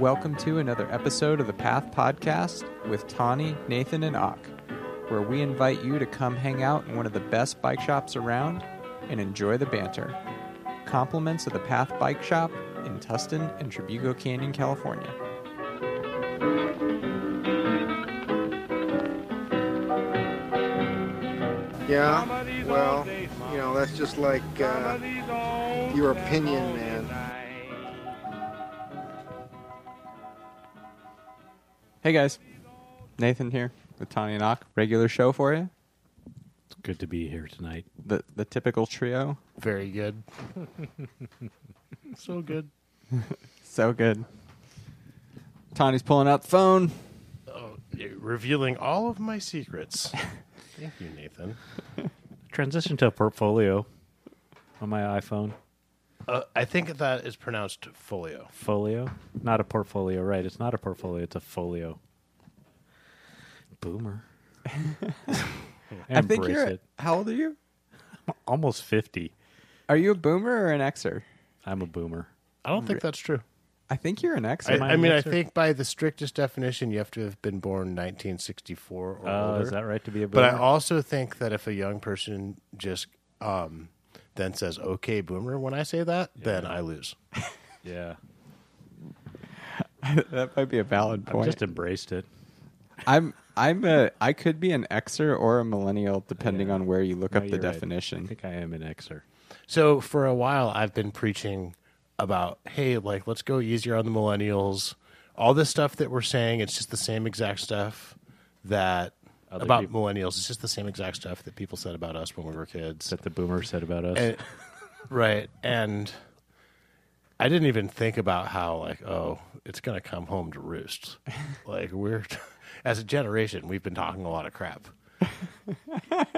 Welcome to another episode of the Path Podcast with Tani, Nathan, and Auk, where we invite you to come hang out in one of the best bike shops around and enjoy the banter. Compliments of the Path Bike Shop in Tustin and Trabuco Canyon, California. Yeah, well, you know, that's just like uh, your opinion, man. Hey guys, Nathan here with Tani and Auk. Regular show for you. It's good to be here tonight. The the typical trio. Very good. so good. So good. Tony's pulling out the phone. Oh, you're revealing all of my secrets. Thank you, Nathan. Transition to a portfolio on my iPhone. Uh, I think that is pronounced folio. Folio, not a portfolio, right? It's not a portfolio. It's a folio. Boomer. I think Embrace you're. it. How old are you? Almost fifty. Are you a boomer or an Xer? I'm a boomer. I don't think that's true. I think you're an I, Xer. Am I I mean, an I Xer? think by the strictest definition, you have to have been born 1964 or Oh, older. is that right to be a But? I also think that if a young person just um, then says "Okay, boomer," when I say that, then I lose. yeah, that might be a valid I've point. just embraced it. I'm I'm a I could be an Xer or a millennial depending Yeah. on where you look No, up the you're right. definition. I think I am an Xer. So for a while, I've been preaching about, hey, like let's go easier on the millennials. All this stuff that we're saying, it's just the same exact stuff that Other about people- millennials. It's just the same exact stuff that people said about us when we were kids. That the boomers said about us. And- right, and I didn't even think about how like, oh, it's gonna come home to roost. like we're as a generation, we've been talking a lot of crap.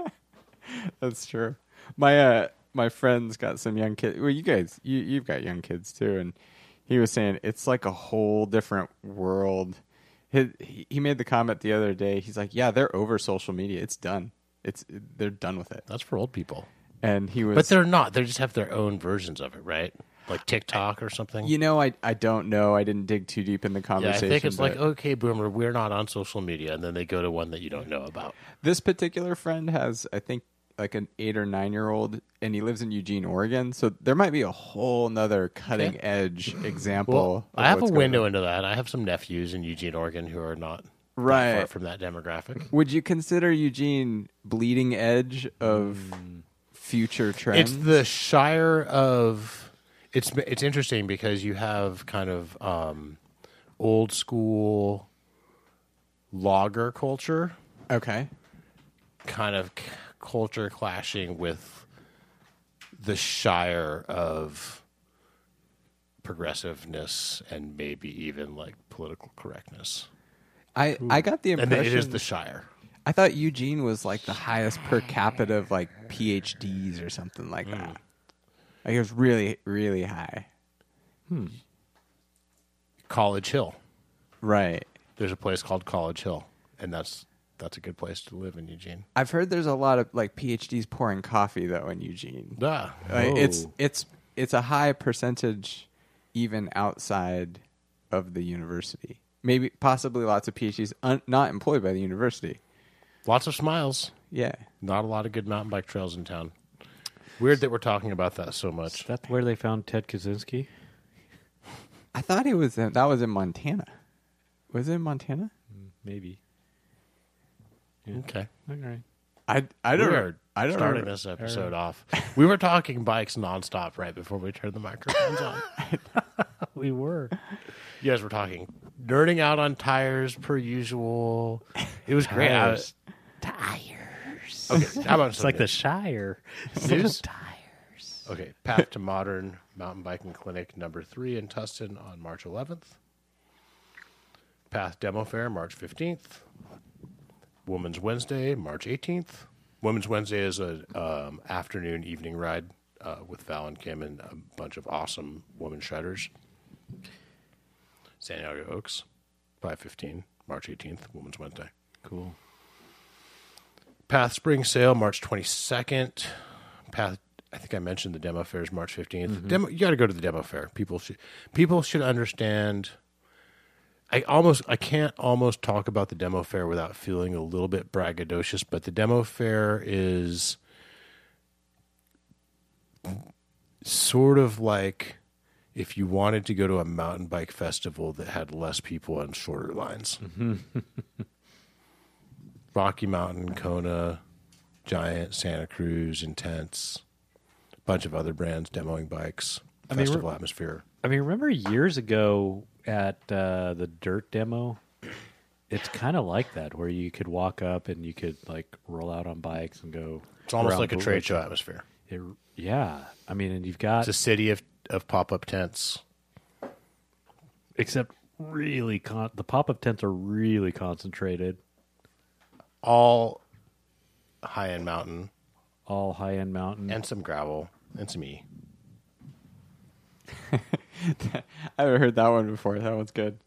That's true. My uh my friend's got some young kids. Well, you guys, you you've got young kids too, and he was saying it's like a whole different world. His, he made the comment the other day. He's like, "Yeah, they're over social media. It's done. It's they're done with it." That's for old people, And he was, but they're not. They just have their own versions of it, right? Like TikTok or something. you know, I I don't know. I didn't dig too deep in the Yeah, I think it's like, okay, boomer, we're not on social media, and then they go to one that you don't know about. this particular friend has, I think, like an eight or nine year old, and he lives in Eugene, Oregon. So there might be a whole nother cutting edge example. Well, I have a window on. into that. I have some nephews in Eugene, Oregon, who are not that far Right. from that demographic. Would you consider Eugene bleeding edge of future trends? It's the Shire of. It's it's interesting because you have kind of um, old school logger culture, okay. kind of culture clashing with the Shire of progressiveness and maybe even like political correctness. I I got the And impression it is the Shire. I thought Eugene was like the highest per capita of like PhDs or something like Hmm. that. Like it was really really high. College Hill. Right. There's a place called College Hill, and that's that's a good place to live in Eugene. I've heard there's a lot of like PhDs pouring coffee though in Eugene. Ah, Like, it's Oh. it's it's a high percentage even outside of the university. Maybe possibly lots of PhDs un- not employed by the university. lots of smiles. Yeah. Not a lot of good mountain bike trails in town. Weird that we're talking about that so much. Is that where they found Ted Kaczynski? I thought he was in, that was in Montana. Was it in Montana? Maybe. Okay, All right. I I don't we are I don't starting know. this er, episode off. We were talking bikes nonstop right before we turned the microphones on. We were. You guys were talking nerding out on tires per usual. It was great. I was- Tires. okay, how about It's like the something? Shire. News? Tires. Okay, Path to Modern Mountain Biking Clinic number three in Tustin on March 11th. Path Demo Fair March 15th. Women's Wednesday March 18th. Women's Wednesday is a um, afternoon evening ride uh, with Val and Kim and a bunch of awesome women shredders. Santiago Oaks 515 March 18th Women's Wednesday. Cool. Path Spring Sale, March 22nd. Path, I think I mentioned the demo fair is March 15th. Demo, you got to go to the demo fair. People should people should understand I almost I can't almost talk about the demo fair without feeling a little bit braggadocious, but the demo fair is sort of like if you wanted to go to a mountain bike festival that had less people and shorter lines. Mm-hmm. Rocky Mountain, Kona, Giant, Santa Cruz, Intense, a bunch of other brands demoing bikes, I festival we're- atmosphere. I mean, remember years ago at uh, the dirt demo? It's kind of like that, where you could walk up and you could like roll out on bikes and go. It's almost like a the trade woods. show atmosphere. It, yeah, I mean, and you've got It's a city of, of pop up tents. except really con- the pop up tents are really concentrated, all high end mountain all high end mountain. and some gravel and some e. I haven't heard that one before. That one's good.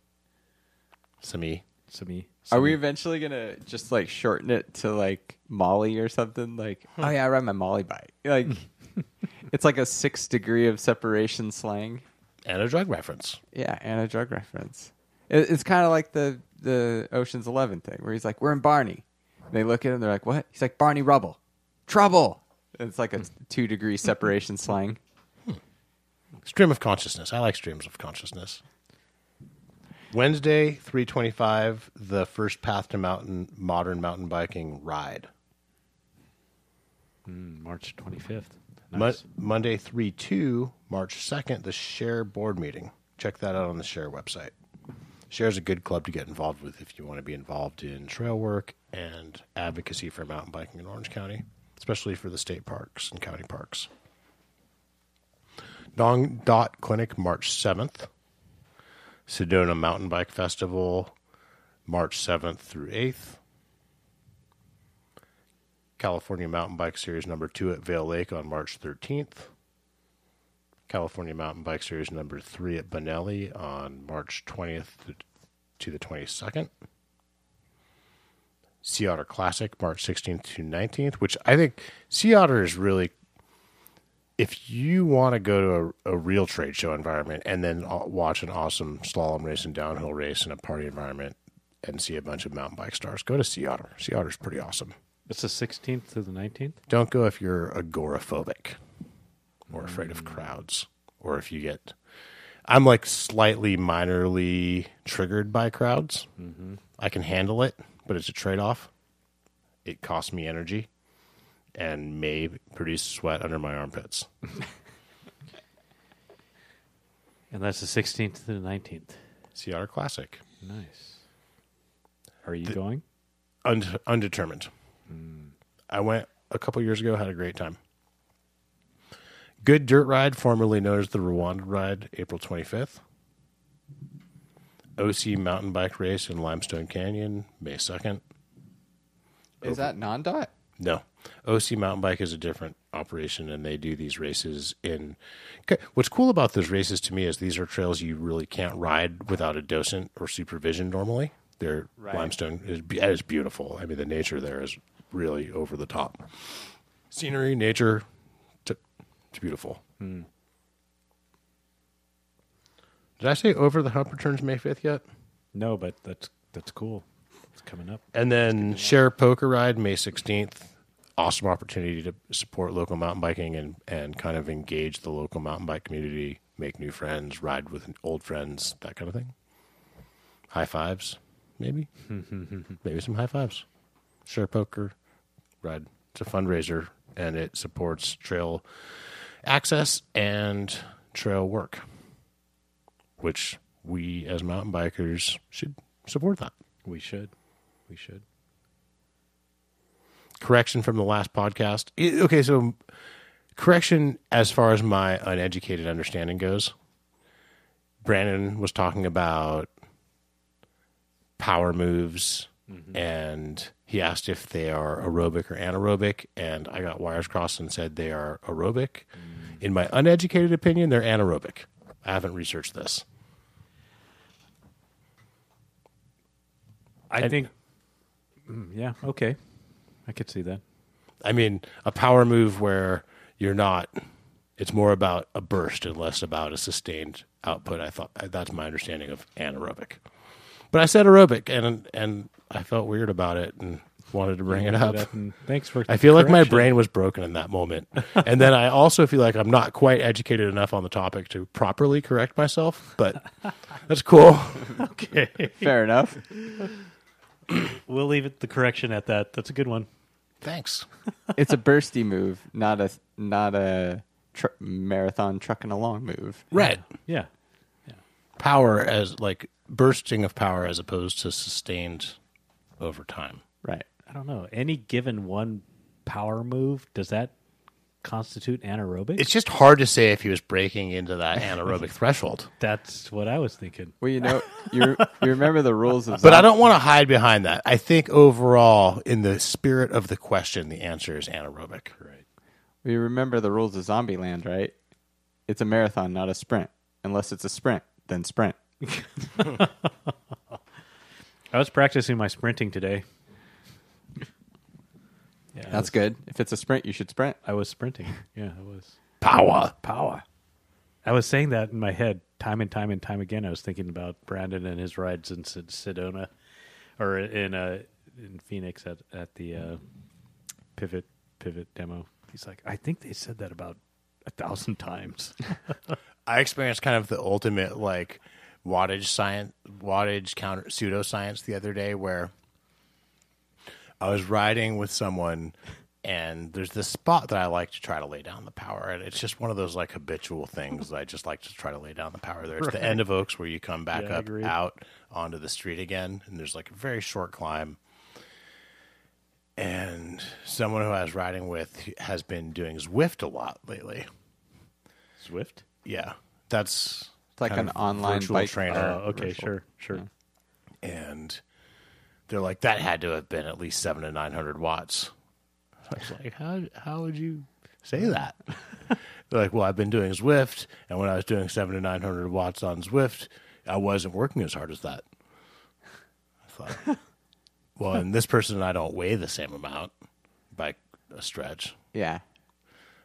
Some e. to Are we eventually gonna just like shorten it to like Molly or something? Like, hmm. oh yeah, I ride my Molly bike. Like, it's like a six degree of separation slang. and a drug reference. Yeah, and a drug reference. It, it's kind of like the the Ocean's Eleven thing, where he's like, "We're in Barney." They look at him, they're like, "What?" He's like, "Barney Rubble, trouble." It's like a hmm. two degree separation slang. Stream of consciousness. I like streams of consciousness. Wednesday, 325, the first Path to Mountain modern mountain biking ride. Mm, March twenty fifth. Mon- Nice. Monday, 3 2, March 2nd, the Share board meeting. Check that out on the Share website. Share is a good club to get involved with if you want to be involved in trail work and advocacy for mountain biking in Orange County, especially for the state parks and county parks. Dong Dot Clinic, March 7th. Sedona Mountain Bike Festival, March 7th through 8th. California Mountain Bike Series number two at Vail Lake on March 13th. California Mountain Bike Series number three at Bonelli on March 20th to- to the 22nd. Sea Otter Classic, March 16th to 19th, which I think Sea Otter is really, if you want to go to a, a real trade show environment and then uh, watch an awesome slalom race and downhill race in a party environment and see a bunch of mountain bike stars, go to Sea Otter. Sea Otter's pretty awesome. It's the sixteenth to the nineteenth. Don't go if you're agoraphobic or afraid of crowds, or if you get. I'm like slightly minorly triggered by crowds. I can handle it, but it's a trade off. It costs me energy and may produce sweat under my armpits. And that's the sixteenth to the nineteenth. Sea Otter Classic. Nice. Are you going? Und- undetermined. Hmm. I went a couple years ago, had a great time. Good Dirt Ride, formerly known as the Rwanda Ride, April 25th. OC Mountain Bike Race in Limestone Canyon, May 2nd. Is that non dot? No, OC Mountain Bike is a different operation, and they do these races in. What's cool about those races to me is these are trails you really can't ride without a docent or supervision normally. They're Right. limestone is is beautiful. I mean, the nature there is really over the top. Scenery, nature, t- it's beautiful. Hmm. Did I say over the hump returns May fifth yet? No, but that's that's cool. It's coming up. And then share poker ride May sixteenth. Awesome opportunity to support local mountain biking and and kind of engage the local mountain bike community, make new friends, ride with old friends, that kind of thing. High fives, maybe, maybe some high fives. Share poker ride. It's a fundraiser and it supports trail access and trail work, which we as mountain bikers should support that. We should. We should. Correction from the last podcast. I- okay, so correction as far as my uneducated understanding goes. Brandon was talking about power moves and he asked if they are aerobic or anaerobic and I got wires crossed and said they are aerobic. In my uneducated opinion, they're anaerobic. I haven't researched this. I And- think. Mm, yeah. Okay. I could see that. I mean, a power move where you're not. It's more about a burst and less about a sustained output. I thought that's my understanding of anaerobic. But I said aerobic, and and I felt weird about it and wanted to bring it up. And thanks for. I feel like my brain was broken in that moment. and then I also feel like I'm not quite educated enough on the topic to properly correct myself, but that's cool. Okay, Fair enough. we'll leave it the correction at that. That's a good one. Thanks. It's a bursty move, not a not a tr- marathon trucking along move. Right. Yeah, Power as like bursting of power as opposed to sustained over time. Right. I don't know. Any given one power move does that constitute anaerobic? It's just hard to say if he was breaking into that anaerobic threshold. That's what I was thinking. Well, you know, you you remember the rules of. Zombie But I don't want to hide behind that. I think overall, in the spirit of the question, the answer is anaerobic. Right. You remember the rules of Zombieland, right? It's a marathon, not a sprint. Unless it's a sprint, then sprint. I was practicing my sprinting today. Yeah, That's good. If it's a sprint, you should sprint. I was sprinting. Yeah, I was. Power. Power. I was saying that in my head time and time and time again. I was thinking about Brandon and his rides in Sed- Sedona, or in uh, in Phoenix at at the uh, pivot pivot demo. He's like, I think they said that about a thousand times. I experienced kind of the ultimate like wattage science, wattage counter pseudoscience the other day where I was riding with someone and there's this spot that I like to try to lay down the power and it's just one of those like habitual things that I just like to try to lay down the power there. It's the end of Oaks where you come back Yeah, up out onto the street again and there's like a very short climb. And someone who I was riding with has been doing Zwift a lot lately. Zwift. Yeah, that's It's like an online virtual bike uh, trainer. Oh, okay, virtual. sure, sure. and they're like that had to have been at least seven to nine hundred watts. I was like, how how would you say that? they're like, well, I've been doing Zwift, and when I was doing seven to nine hundred watts on Zwift, I wasn't working as hard as that. I thought, well, and this person and I don't weigh the same amount by a stretch. Yeah.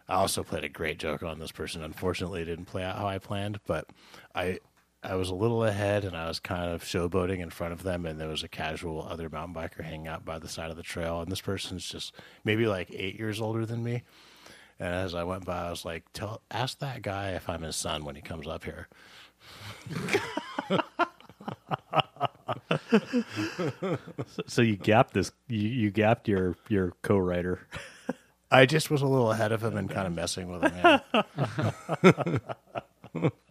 I also played a great joke on this person. Unfortunately, it didn't play out how I planned, but I I was a little ahead and I was kind of showboating in front of them, and there was a casual other mountain biker hanging out by the side of the trail, and this person's just maybe like eight years older than me. And as I went by, I was like, "Tell, ask that guy if I'm his son when he comes up here." So, so you gapped this. You, you gapped your your co-writer. I just was a little ahead of him and kind of messing with him. yeah.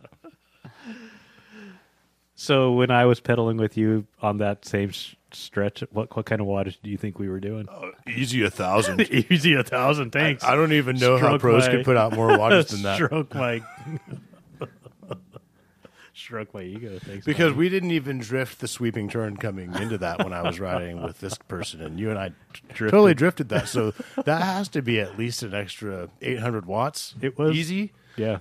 So when I was pedaling with you on that same s- stretch, what what kind of wattage do you think we were doing? Oh, easy a thousand. Easy a thousand. Thanks. I don't even know how pros my- could put out more wattage than that. Stroke my stroke my ego. Thanks. Because we didn't even drift the sweeping turn coming into that when I was riding with this person, and you and I Drifted. totally drifted that. So that has to be at least an extra 800 watts. It was- easy. yeah.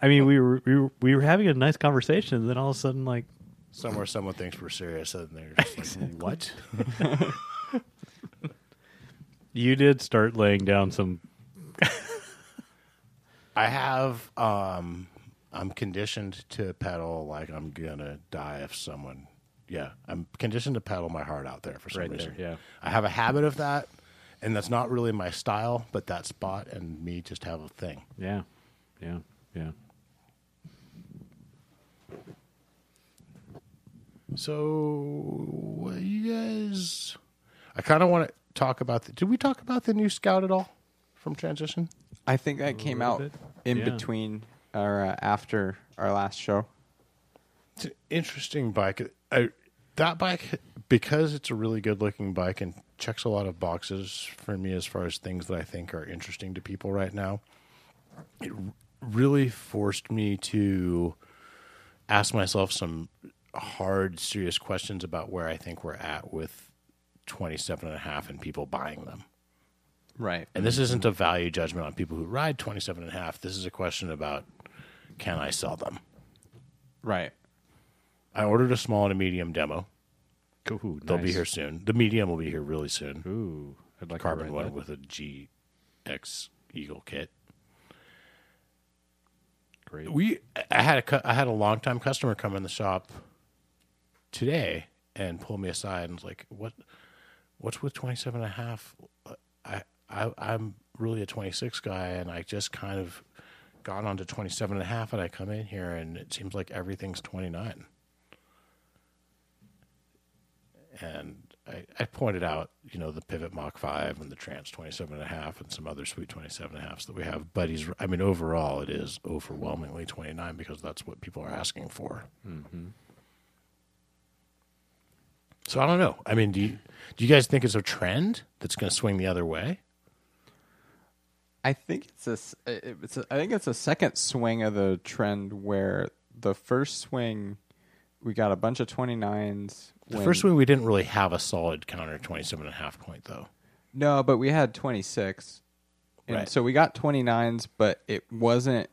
I mean, we were, we were we were having a nice conversation, and then all of a sudden, like, Somewhere someone thinks we're serious, and they're just like, "What?" you did start laying down some. I have. um I'm conditioned to pedal like I'm gonna die if someone. Yeah, I'm conditioned to pedal my heart out there for some Right there, reason. yeah. I have a habit of that, and that's not really my style. But that spot and me just have a thing. Yeah, yeah, yeah. So, what you guys, I kind of want to talk about. The, did we talk about the new Scout at all from Transition? I think that came out bit. in Yeah. between or uh, after our last show. It's an interesting bike. I, that bike, because it's a really good looking bike and checks a lot of boxes for me as far as things that I think are interesting to people right now. It r- really forced me to ask myself some hard, serious questions about where I think we're at with 27 and a half and people buying them. Right. And this isn't a value judgment on people who ride 27 and a half. This is a question about can I sell them? Right. I ordered a small and a medium demo. Ooh, They'll be here soon. The medium will be here really soon. Ooh, I'd like Carbon to one that. with a GX Eagle kit. Great. We I had a cu- I had a long time customer come in the shop today and pulled me aside and was like, "What? What's with 27 and a half? I, I I'm really a 26 guy, and I just kind of got onto 27 and a half, and I come in here and it seems like everything's 29." And I, I pointed out, you know, the Pivot Mach 5 and the Trance 27 and a half and some other sweet 27 and a halfs that we have. But he's, I mean, overall, it is overwhelmingly 29 because that's what people are asking for. Mm-hmm. So I don't know. I mean, do you, do you guys think it's a trend that's going to swing the other way? I think it's a, s- uh, it's a, I think it's a second swing of the trend where the first swing we got a bunch of 29s. The when- first one, we didn't really have a solid counter 27 and a half point, though. No, but we had 26. And Right. so we got 29s, but it wasn't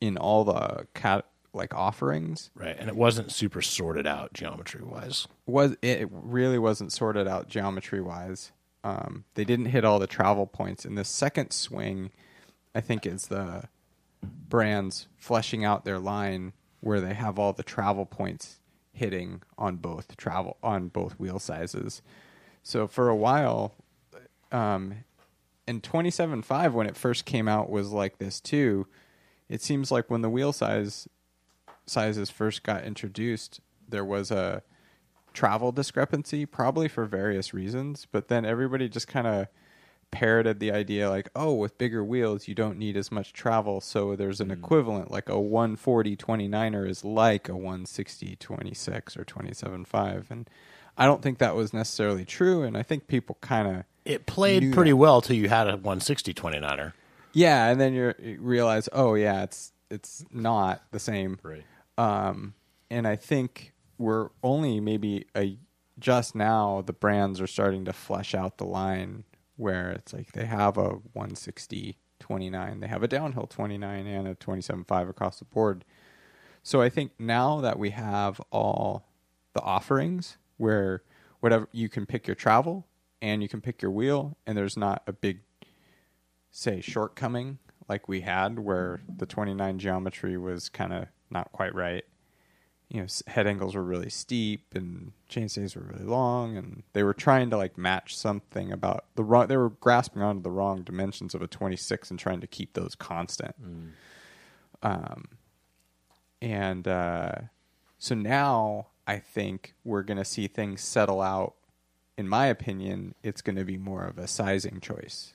in all the cat like offerings. Right. And it wasn't super sorted out geometry wise. Was it really wasn't sorted out geometry wise. Um, they didn't hit all the travel points. And the second swing, I think, is the brands fleshing out their line where they have all the travel points hitting on both travel on both wheel sizes. So for a while, um, and 27.5 when it first came out was like this too. It seems like when the wheel size sizes first got introduced, there was a travel discrepancy, probably for various reasons. But then everybody just kind of parroted the idea, like, oh, with bigger wheels, you don't need as much travel. So there's an hmm. equivalent, like a 140 29er is like a 160 26 or 27.5. And I don't think that was necessarily true. And I think people kind of It played pretty that. well till you had a 160 29er. Yeah, and then you're, you realize, oh yeah, it's it's not the same. Right. Um, and I think we're only maybe a just now the brands are starting to flesh out the line where it's like they have a 160 29, they have a downhill 29 and a 27.5 across the board. So I think now that we have all the offerings where whatever you can pick your travel and you can pick your wheel and there's not a big say shortcoming like we had where the 29 geometry was kind of not quite right. You know head angles were really steep and chainstays were really long and they were trying to like match something about the wrong they were grasping onto the wrong dimensions of a 26 and trying to keep those constant. Um and uh so now i think we're going to see things settle out. In my opinion it's going to be more of a sizing choice.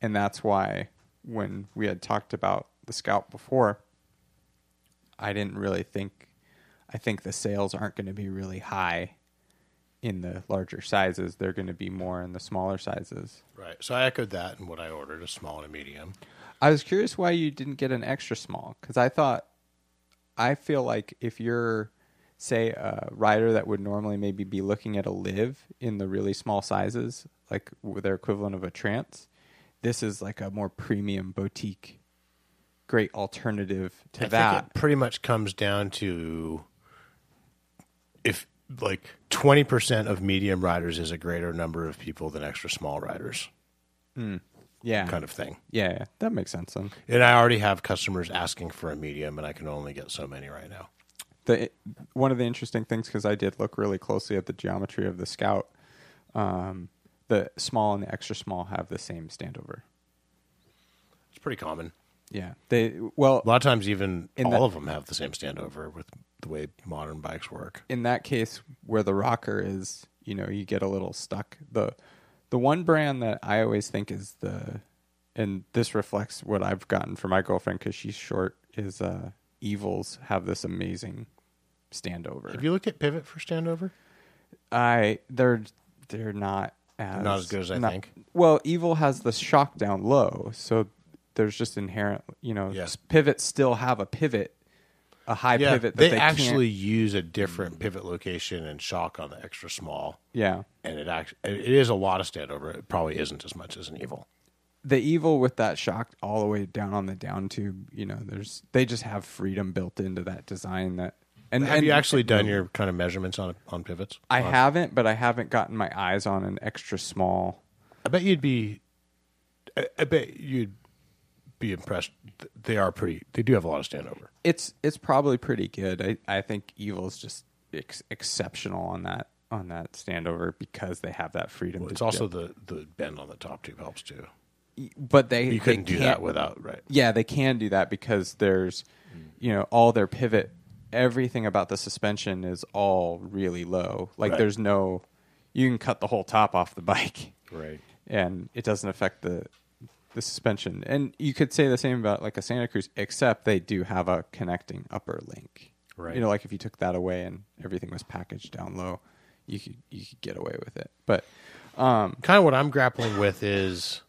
And that's why when we had talked about the scout before i didn't really think i think the sales aren't going to be really high in the larger sizes they're going to be more in the smaller sizes Right. So I echoed that in what I ordered a small and a medium. i was curious why you didn't get an extra small because i thought i feel like if you're say a rider that would normally maybe be looking at a live in the really small sizes like their equivalent of a trance this is like a more premium boutique great alternative to I that think it pretty much comes down to if like 20% of medium riders is a greater number of people than extra small riders yeah kind of thing. yeah, yeah that makes sense then And I already have customers asking for a medium and I can only get so many right now. the one of the interesting things because I did look really closely at the geometry of the Scout. Um, the small and the extra small have the same standover. It's pretty common. Yeah, they well A lot of times even all of them have the same standover with the way modern bikes work. in that case where the rocker is, you know, you get a little stuck. the The one brand that I always think is the, and this reflects what I've gotten from my girlfriend because she's short. Is uh, Evils have this amazing standover. Have you looked at Pivot for standover? I they're they're not as Not as good as I not- think. Well, Evil has the shock down low, so there's just inherent, you know, Yeah. pivots still have a pivot, a high Yeah, pivot that they, they, actually use a different pivot location and shock on the extra small, Yeah, and it actually it is a lot of standover. It probably isn't as much as an evil. the Evil with that shock all the way down on the down tube, you know, there's they just have freedom built into that design that. And Have and you actually done your kind of measurements on on pivots? I On- haven't, but I haven't gotten my eyes on an extra small. I bet you'd be. I, I bet you'd be impressed. They are pretty. They do have a lot of standover. It's it's probably pretty good. I I think Evil's just ex- exceptional on that on that standover because they have that freedom. Well, to it's also dip. the the bend on the top tube helps too. but they You couldn't do that without right. Yeah, they can do that because there's, you know, all their pivot, everything about the suspension is all really low. Like Right. there's no, you can cut the whole top off the bike, Right. and it doesn't affect the the suspension. And you could say the same about like a Santa Cruz, except they do have a connecting upper link. Right. You know, like if you took that away and everything was packaged down low, you could you could get away with it. But um, Kind of what I'm grappling with is,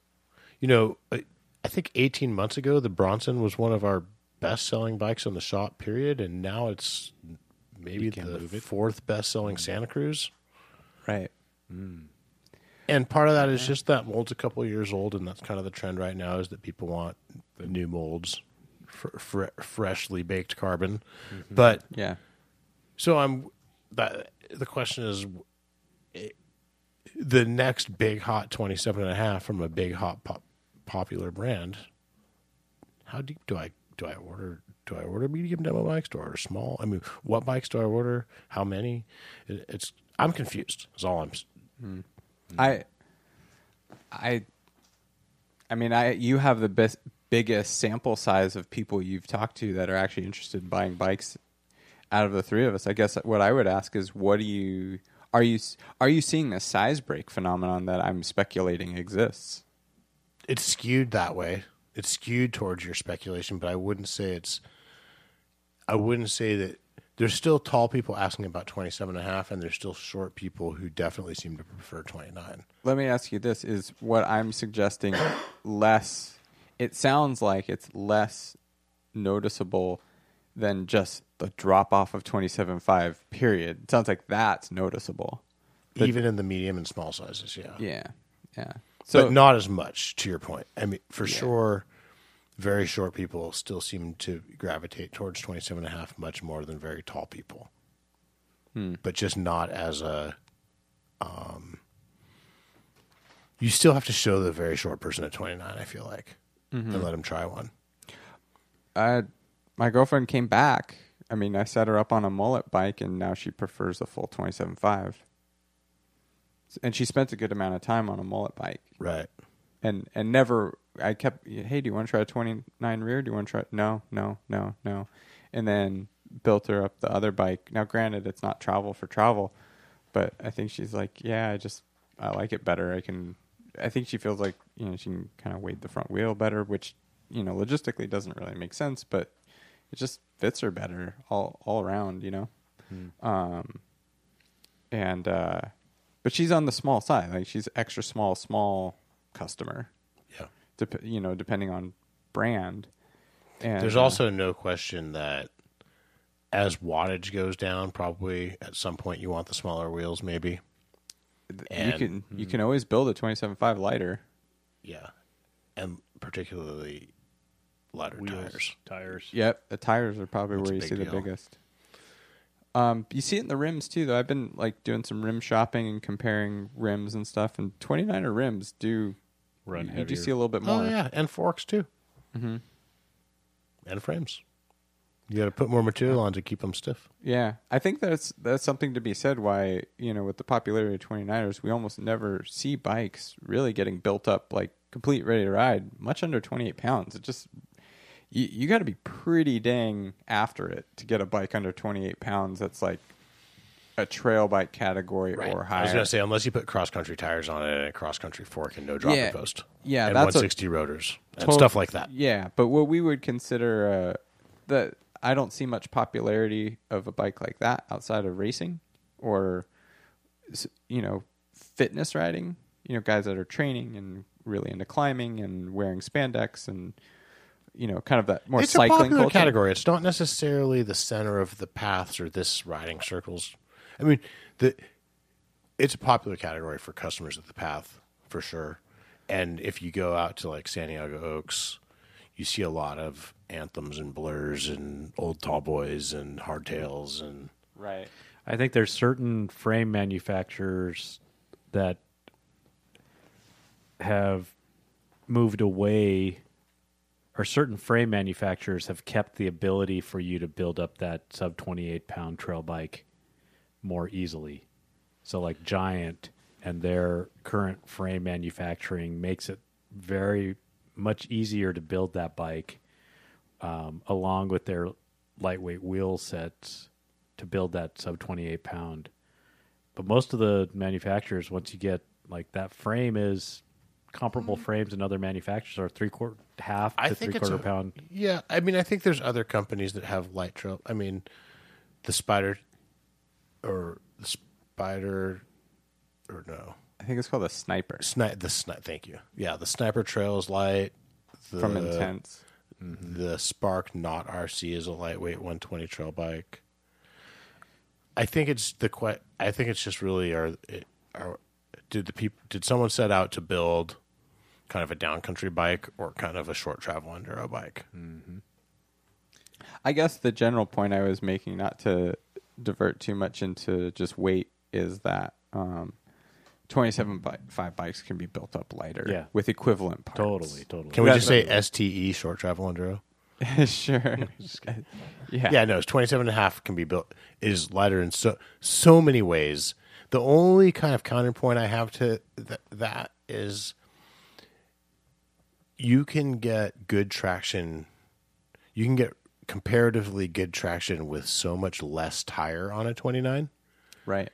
you know, I I think 18 months ago the Bronson was one of our best selling bikes on the shop. Period, and now it's maybe the fourth best selling Santa Cruz. right. And part of that is just that mold's a couple of years old, and that's kind of the trend right now is that people want the new molds, fr- fr- freshly baked carbon. But Yeah. so I'm that the question is eh, the next big hot 27 and a half from a big hot pop, popular brand. How deep do I do I order? Do I order medium demo bikes? Do I order small? I mean, what bikes do I order? How many? It, it's I'm confused. Is all I'm. s- Mm-hmm. I, I, I mean, I you have the best, biggest sample size of people you've talked to that are actually interested in buying bikes. Out of the three of us, I guess what I would ask is, what do you are you are you seeing the size break phenomenon that I'm speculating exists? It's skewed that way. It's skewed towards your speculation, but I wouldn't say it's. I wouldn't say that there's still tall people asking about 27 and a half, and there's still short people who definitely seem to prefer 29. Let me ask you this: Is what I'm suggesting less? It sounds like it's less noticeable than just the drop off of 27.5. Period. It sounds like that's noticeable. But- even in the medium and small sizes, yeah. Yeah, yeah. but not as much. To your point, I mean, for sure, very short people still seem to gravitate towards 27 and a half much more than very tall people. But just not as a. Um, you still have to show the very short person at 29. I feel like, and let him try one. I, my girlfriend came back. I mean, I set her up on a mullet bike, and now she prefers the full 27.5. And she spent a good amount of time on a mullet bike. Right. and and never I kept hey do you want to try a 29 rear? Do you want to try no no no no. And then built her up the other bike. Now granted it's not travel for travel but I think she's like yeah I just I like it better. I can I think she feels like you know she can kind of weight the front wheel better which you know logistically doesn't really make sense but it just fits her better all all around you know? Um and uh but she's on the small side. Like she's extra small small customer. Yeah. Dep- you know, depending on brand. And There's uh, also no question that as wattage goes down, probably at some point you want the smaller wheels, maybe. you and- can you can always build a 27.5 lighter. Yeah, and particularly lighter Wheels, tires. tires. Yep, the tires are probably That's where you big see the biggest. Um, you see it in the rims too, though. I've been like doing some rim shopping and comparing rims and stuff, and 29er rims do Run you, you do see a little bit more. Oh yeah, and forks too, Mhm. and frames. You got to put more material on to keep them stiff. Yeah, I think that's that's something to be said. Why you know with the popularity of 29ers, we almost never see bikes really getting built up like complete ready to ride, much under 28 pounds. It just you you got to be pretty dang after it to get a bike under 28 pounds. That's like a trail bike category or higher. I was gonna say unless you put cross country tires on it and a cross country fork and no drop Yeah. post. Yeah, and that's a- 160 rotors and Tot- stuff like that. Yeah, but what we would consider uh, that I don't see much popularity of a bike like that outside of racing or you know fitness riding. You know, guys that are training and really into climbing and wearing spandex and you know, kind of that more it's a cycling popular culture. category. It's not necessarily the center of the paths or this riding circles. I mean, the it's a popular category for customers at the path for sure. And if you go out to like Santiago Oaks, you see a lot of anthems and blurs and old tall boys and hardtails and Right. I think there's certain frame manufacturers that have moved away, or certain frame manufacturers have kept the ability for you to build up that sub 28 pound trail bike more easily. So like Giant and their current frame manufacturing makes it very much easier to build that bike, um, along with their lightweight wheel sets to build that sub twenty eight pound. But most of the manufacturers, once you get like that frame is comparable frames and other manufacturers are three quarter half I to three quarter a- pound. Yeah, I mean, I think there's other companies that have light trail. I mean, the Spider or the Spider or no, I think it's called the sniper Sni- the sni- Thank you. Yeah, the Sniper Trail is light. The, from Intense. The Spark Not RC is a lightweight 120 trail bike. I think it's the que- I think it's just really are, it, are did the people did someone set out to build kind of a downcountry bike or kind of a short travel enduro bike? I guess the general point I was making, not to divert too much into just weight, is that um, 27 bi- five bikes can be built up lighter Yeah. with equivalent parts. Totally, totally. Can we That's just say STE short travel enduro? sure. yeah. Yeah, no, it's 27 and a half can be built is lighter in so so many ways. The only kind of counterpoint I have to th- that is you can get good traction. You can get comparatively good traction with so much less tire on a 29 Right.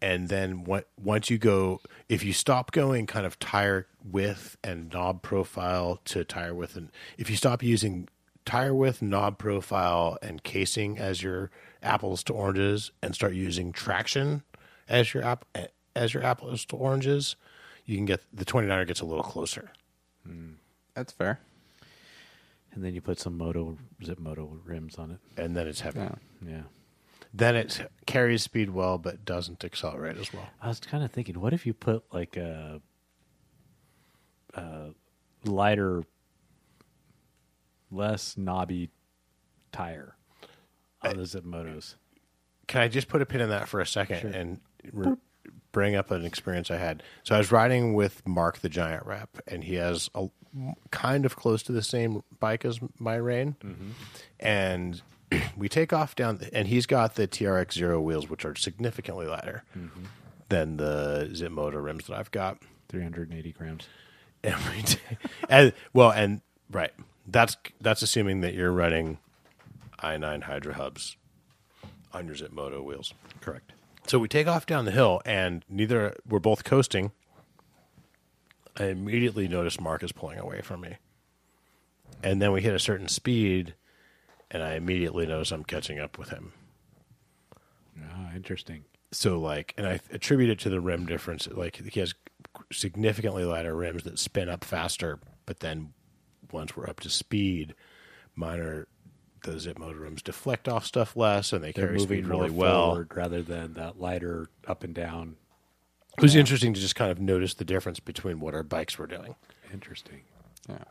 and then what, once you go if you stop going kind of tire width and knob profile to tire width and if you stop using tire width knob profile and casing as your apples to oranges and start using traction as your app as your apples to oranges you can get the 29er gets a little closer That's fair. And then you put some moto Zipp Moto rims on it. and then it's heavy Yeah. Yeah. then it carries speed well but doesn't accelerate as well I was kind of thinking, what if you put like a, a lighter, less knobby tire on uh, the Zipp Motos? Can I just put a pin in that for a second and re- bring up an experience I had? So I was riding with Mark, the giant rep, and he has a kind of close to the same bike as my Reign, mm-hmm. and we take off down, and he's got the TRX Zero wheels, which are significantly lighter mm-hmm. than the Zipp Moto rims that I've got. 380 grams. Every day, and well, and right, that's that's assuming that you're running i nine Hydra hubs on your Zipp Moto wheels. Correct. So we take off down the hill, and neither we're both coasting. I immediately notice Mark is pulling away from me, and then we hit a certain speed, and I immediately notice I'm catching up with him. Ah, interesting. So like, and I attribute it to the rim difference. Like he has significantly lighter rims that spin up faster, but then once we're up to speed, mine are the Zipp Moto rims deflect off stuff less, and they They're carry moving speed more really well. rather than that lighter up and down. It was interesting to just kind of notice the difference between what our bikes were doing. Interesting. Yeah.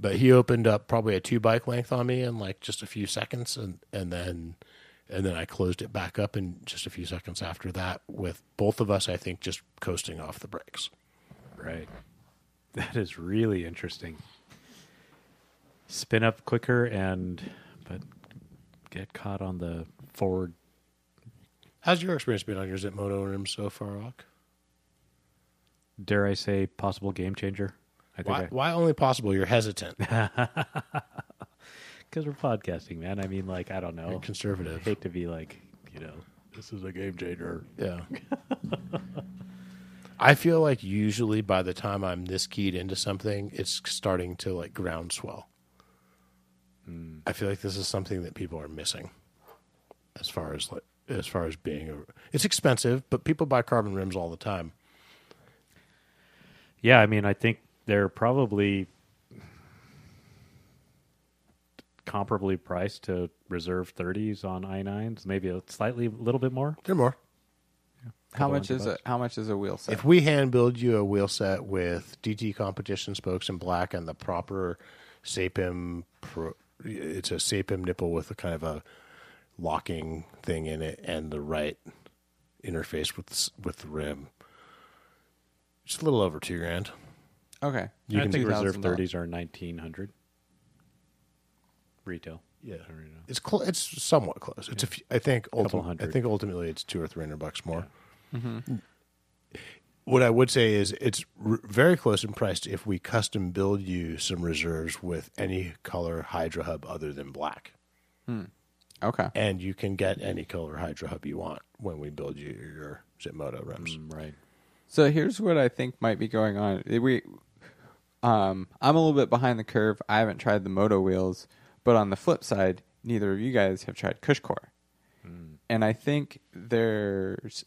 But he opened up probably a two bike length on me in like just a few seconds, and and then and then I closed it back up in just a few seconds after that. With both of us, I think just coasting off the brakes. Right. That is really interesting. Spin up quicker and but get caught on the forward. How's your experience been on your Zipp Moto rims so far, Rock? Dare I say possible game changer? I think Why, why only possible? You're hesitant. because we're podcasting, man. I mean, like I don't know. You're conservative. I hate to be like, you know, this is a game changer. Yeah. I feel like usually by the time I'm this keyed into something, it's starting to like groundswell. I feel like this is something that people are missing, as far as like as far as being a. It's expensive, but people buy carbon rims all the time. Yeah, I mean, I think they're probably comparably priced to reserve 30s on i9s, maybe a slightly a little bit more. They're more. How much is it? bucks. How much is a wheel set? If we hand build you a wheel set with DT competition spokes in black and the proper Sapim, pro, it's a Sapim nipple with a kind of a locking thing in it and the right interface with the, with the rim. Just a little over two grand. okay, I think $2,000. reserve 30s are 1900 retail. Yeah, it's cl- it's somewhat close. It's a few, I think Couple ulti- I think ultimately it's two or three hundred bucks more. What I would say is it's r- very close in price to if we custom build you some reserves with any color Hydra hub other than black, Okay. and you can get any color Hydra hub you want when we build you your Zipp Moto rims. Mm, right. So here's what I think might be going on. We, um, I'm a little bit behind the curve. I haven't tried the Moto wheels, but on the flip side, neither of you guys have tried Cushcore, and I think there's.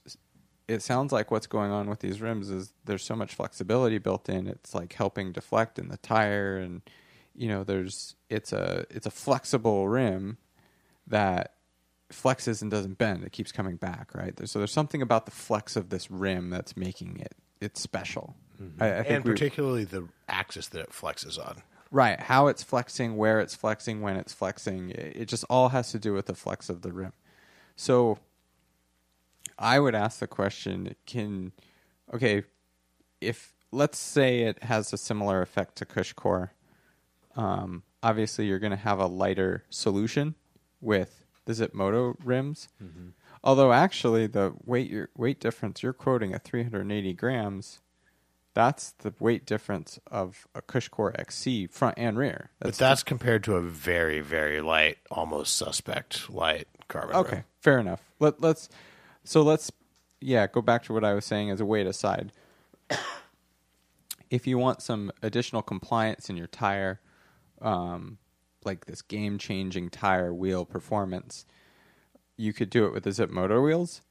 It sounds like what's going on with these rims is there's so much flexibility built in. It's like helping deflect in the tire, and you know, there's it's a it's a flexible rim that flexes and doesn't bend. It keeps coming back, right? So there's something about the flex of this rim that's making it it's special. Mm-hmm. I, I think and particularly the axis that it flexes on. right how it's flexing, where it's flexing, when it's flexing. It, it just all has to do with the flex of the rim. So I would ask the question: Can okay if let's say it has a similar effect to Cushcore, um, obviously you're going to have a lighter solution with the Zipp Moto rims. Although actually the weight your weight difference you're quoting at 380 grams, that's the weight difference of a Cushcore XC front and rear. But that's compared to a very, very light, almost suspect light carbon. Okay, rim. fair enough. Let let's so let's yeah, go back to what I was saying as a weight aside. if you want some additional compliance in your tire, um, like this game changing tire wheel performance, you could do it with the Zipp Moto wheels.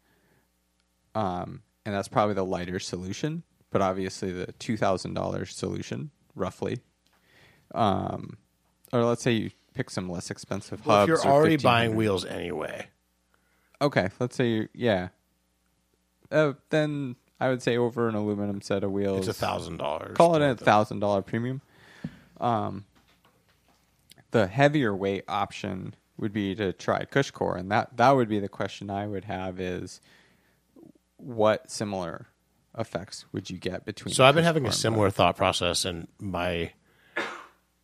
Um, and that's probably the lighter solution, but obviously the two thousand dollars solution, roughly. Um, or let's say you pick some less expensive Well, if hubs. you're or already buying wheels anyway, Okay, let's say you yeah. Uh, then I would say over an aluminum set of wheels, it's a thousand dollars. Call it a thousand dollar premium. Um, the heavier weight option would be to try Cushcore, and that that would be the question I would have is what similar effects would you get between? So I've been having a similar thought process, and my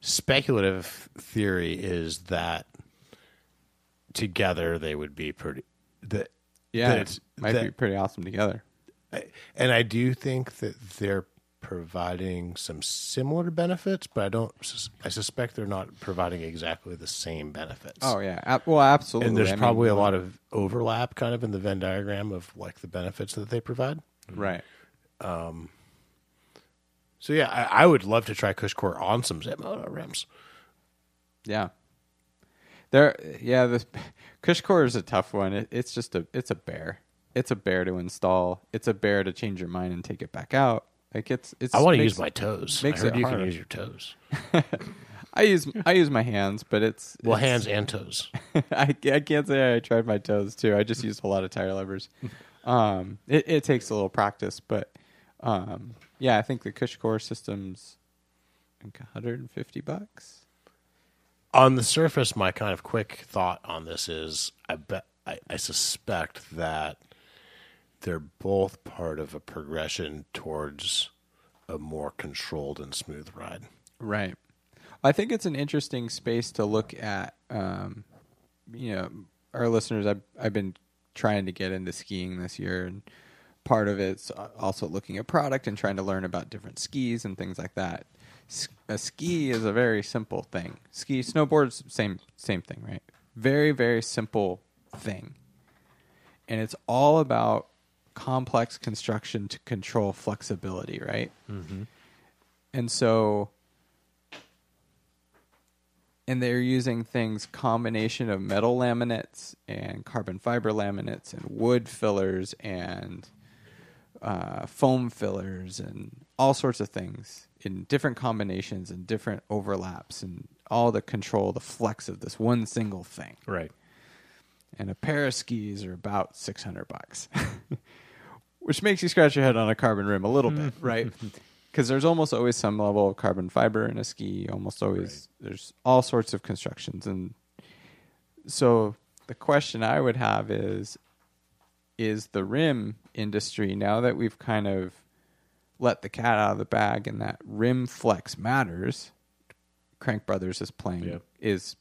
speculative theory is that together they would be pretty. That yeah, that it might that- be pretty awesome together. and I do think that they're providing some similar benefits, but I don't. I suspect they're not providing exactly the same benefits. Oh yeah, well absolutely. and there's I mean, probably a lot of overlap, kind of in the Venn diagram of like the benefits that they provide. right. Um. So yeah, I, I would love to try Cushcore on some Zipp Moto rims. Yeah. There, yeah. This Cushcore is a tough one. It, it's just a, it's a bear. It's a bear to install. It's a bear to change your mind and take it back out. Like it's, it's. I want to use my toes. makes I heard it you hard. can use your toes. I use, I use my hands, but it's Well, it's- hands and toes. I, I can't say I tried my toes too. I just used a lot of tire levers. Um, it, it takes a little practice, but um, yeah, I think the Cushcore system's like 150 bucks. On the surface, my kind of quick thought on this is I bet I, I suspect that they're both part of a progression towards a more controlled and smooth ride. Right. I think it's an interesting space to look at. Um, you know, our listeners, I've, I've been trying to get into skiing this year, and part of it's also looking at product and trying to learn about different skis and things like that. A ski is a very simple thing. Ski, snowboards, same same thing, right? Very very simple thing, and it's all about complex construction to control flexibility, right? And so and they're using things combination of metal laminates and carbon fiber laminates and wood fillers and uh, foam fillers and all sorts of things in different combinations and different overlaps and all the control the flex of this one single thing. Right. and a pair of skis are about 600 bucks which makes you scratch your head on a carbon rim a little bit mm-hmm. right? Because there's almost always some level of carbon fiber in a ski. Almost always there's all sorts of constructions. And so the question i would have is is the rim industry now that we've kind of let the cat out of the bag and that rim flex matters crank brothers is playing Yeah. is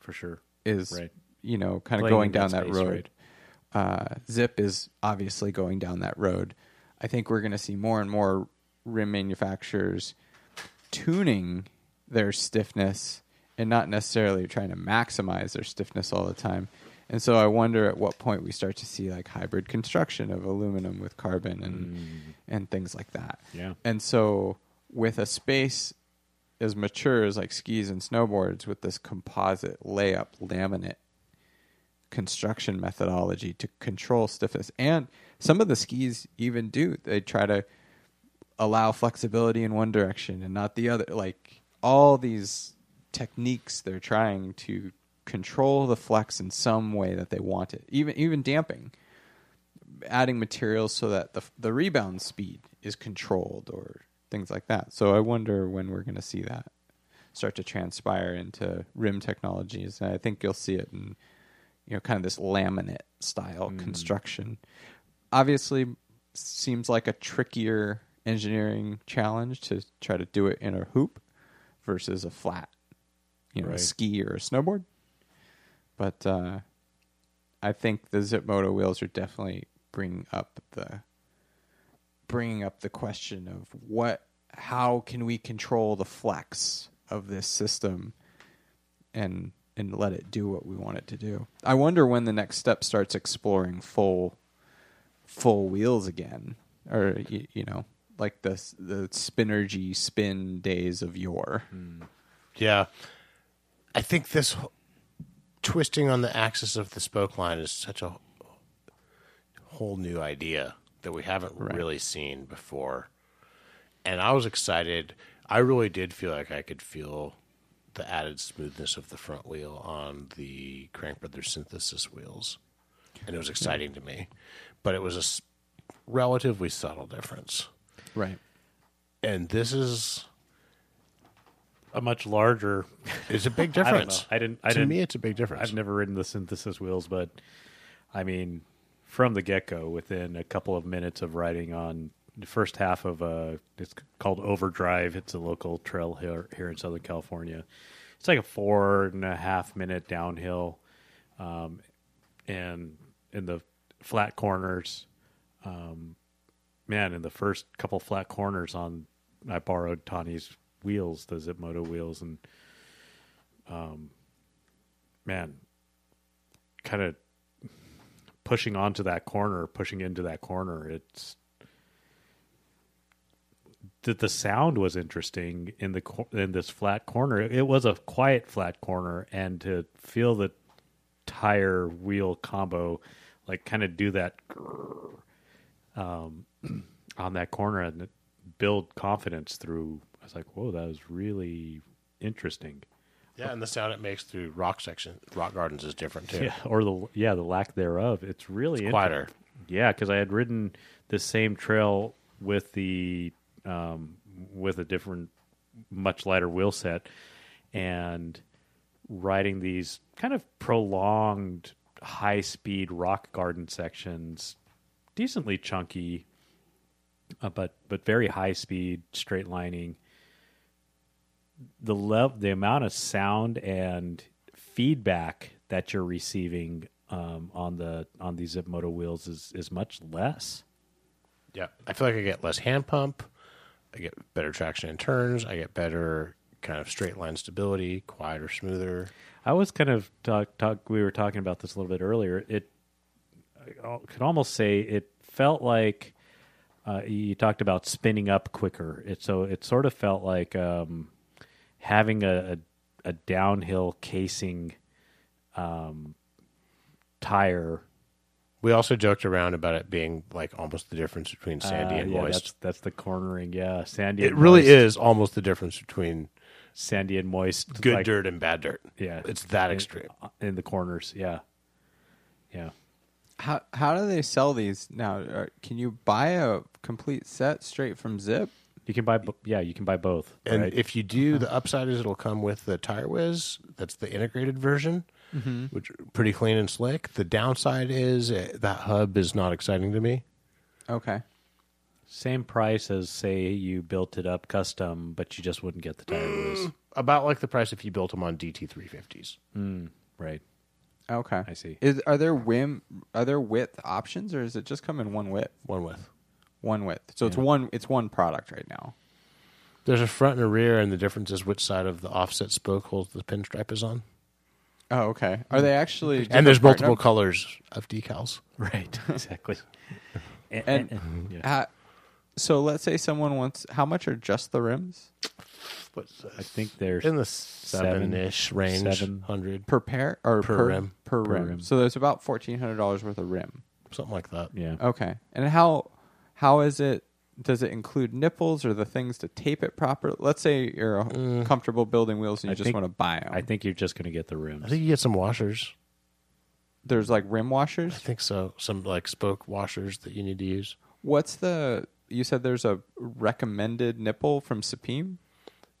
For sure. is Right. you know kind of going down that space, road. Uh, Zipp is obviously going down that road. I think we're going to see more and more rim manufacturers tuning their stiffness and not necessarily trying to maximize their stiffness all the time. And so I wonder at what point we start to see like hybrid construction of aluminum with carbon and mm. and things like that. Yeah. And so with a space as mature as like skis and snowboards with this composite layup laminate construction methodology to control stiffness and some of the skis even do they try to allow flexibility in one direction and not the other like all these techniques they're trying to control the flex in some way that they want it. Even even damping adding materials so that the the rebound speed is controlled or things like that. So i wonder when we're going to see that start to transpire into rim technologies. And i think you'll see it in you know kind of this laminate style mm. construction. Obviously seems like a trickier engineering challenge to try to do it in a hoop versus a flat you know a ski or a snowboard but uh i think the Zipp Moto wheels are definitely bringing up the bringing up the question of what how can we control the flex of this system and and let it do what we want it to do. I wonder when the next step starts exploring full full wheels again or you, you know like the the Spinergy spin days of yore. Yeah. I think this twisting on the axis of the spoke line is such a whole new idea that we haven't really seen before. And I was excited. I really did feel like I could feel the added smoothness of the front wheel on the Crank Brothers synthesis wheels. And it was exciting to me. But it was a relatively subtle difference. Right. And this is A much larger. is a big I difference. I didn't. I to didn't. me, it's a big difference. I've never ridden the synthesis wheels, but I mean, from the get go, within a couple of minutes of riding on the first half of a, it's called Overdrive. It's a local trail here, here in Southern California. It's like a four and a half minute downhill, um, and in the flat corners, um, man, in the first couple flat corners on, I borrowed Tani's wheels, the Zipp Moto wheels, and um, man, kind of pushing onto that corner, pushing into that corner. It's that the sound was interesting in the cor- in this flat corner. It was a quiet flat corner, and to feel the tire wheel combo, like kind of do that um, on that corner and build confidence through. Was like, whoa, that was really interesting. Yeah, and the sound it makes through rock section, rock gardens is different too. Yeah, or the yeah the lack thereof. It's really It's quieter. Yeah, because I had ridden the same trail with the um, with a different, much lighter wheel set, and riding these kind of prolonged high speed rock garden sections, decently chunky, uh, but but very high speed straight lining. The lev- the amount of sound and feedback that you're receiving um, on the on these Zipp Moto wheels is is much less. Yeah, I feel like I get less hand pump. I get better traction in turns. I get better kind of straight line stability, quieter, smoother. I was kind of talk, talk we were talking about this a little bit earlier. It I could almost say it felt like uh, you talked about spinning up quicker. It so it sort of felt like um, having a, a a downhill casing um, tire. We also joked around about it being like almost the difference between sandy Uh, and yeah, moist. That's, that's the cornering. Yeah, sandy. It and really moist. is almost the difference between sandy and moist. good like- dirt and bad dirt. Yeah, It's that in- extreme. in the corners. Yeah, yeah. How how do they sell these now? Can you buy a complete set straight from Zipp? You can buy. bo- Yeah, you can buy both. And right? if you do, uh-huh. the upside is it'll come with the TyreWiz. That's the integrated version, mm-hmm. which pretty clean and slick. The downside is uh, that hub is not exciting to me. Okay. Same price as say you built it up custom, but you just wouldn't get the tire mm, whiz. About like the price if you built them on DT350s. Mm, right. Okay. I see. Is are there whim are there width options or does it just come in one width? One width. One width. So it's one it's one product right now. There's a front and a rear, and the difference is which side of the offset spoke hole the pinstripe is on. Oh, okay. Are they actually And there's part multiple num- colors of decals. Right. Exactly. and, And- and- yeah. Uh, so let's say someone wants how much are just the rims? What's I think there's in the seven- seven-ish range, seven. hundred, Per pair or Per per, rim. Per, Per rim. rim. So there's about fourteen hundred dollars worth of rim. something like that. yeah. Okay. And how how is it? Does it include nipples or the things to tape it properly? Let's say you're Mm. comfortable building wheels and you I just think- want to buy them. I think you're just going to get the rims. I think you get some washers. There's like rim washers. I think so. Some like spoke washers that you need to use. What's the? You said there's a recommended nipple from Supreme.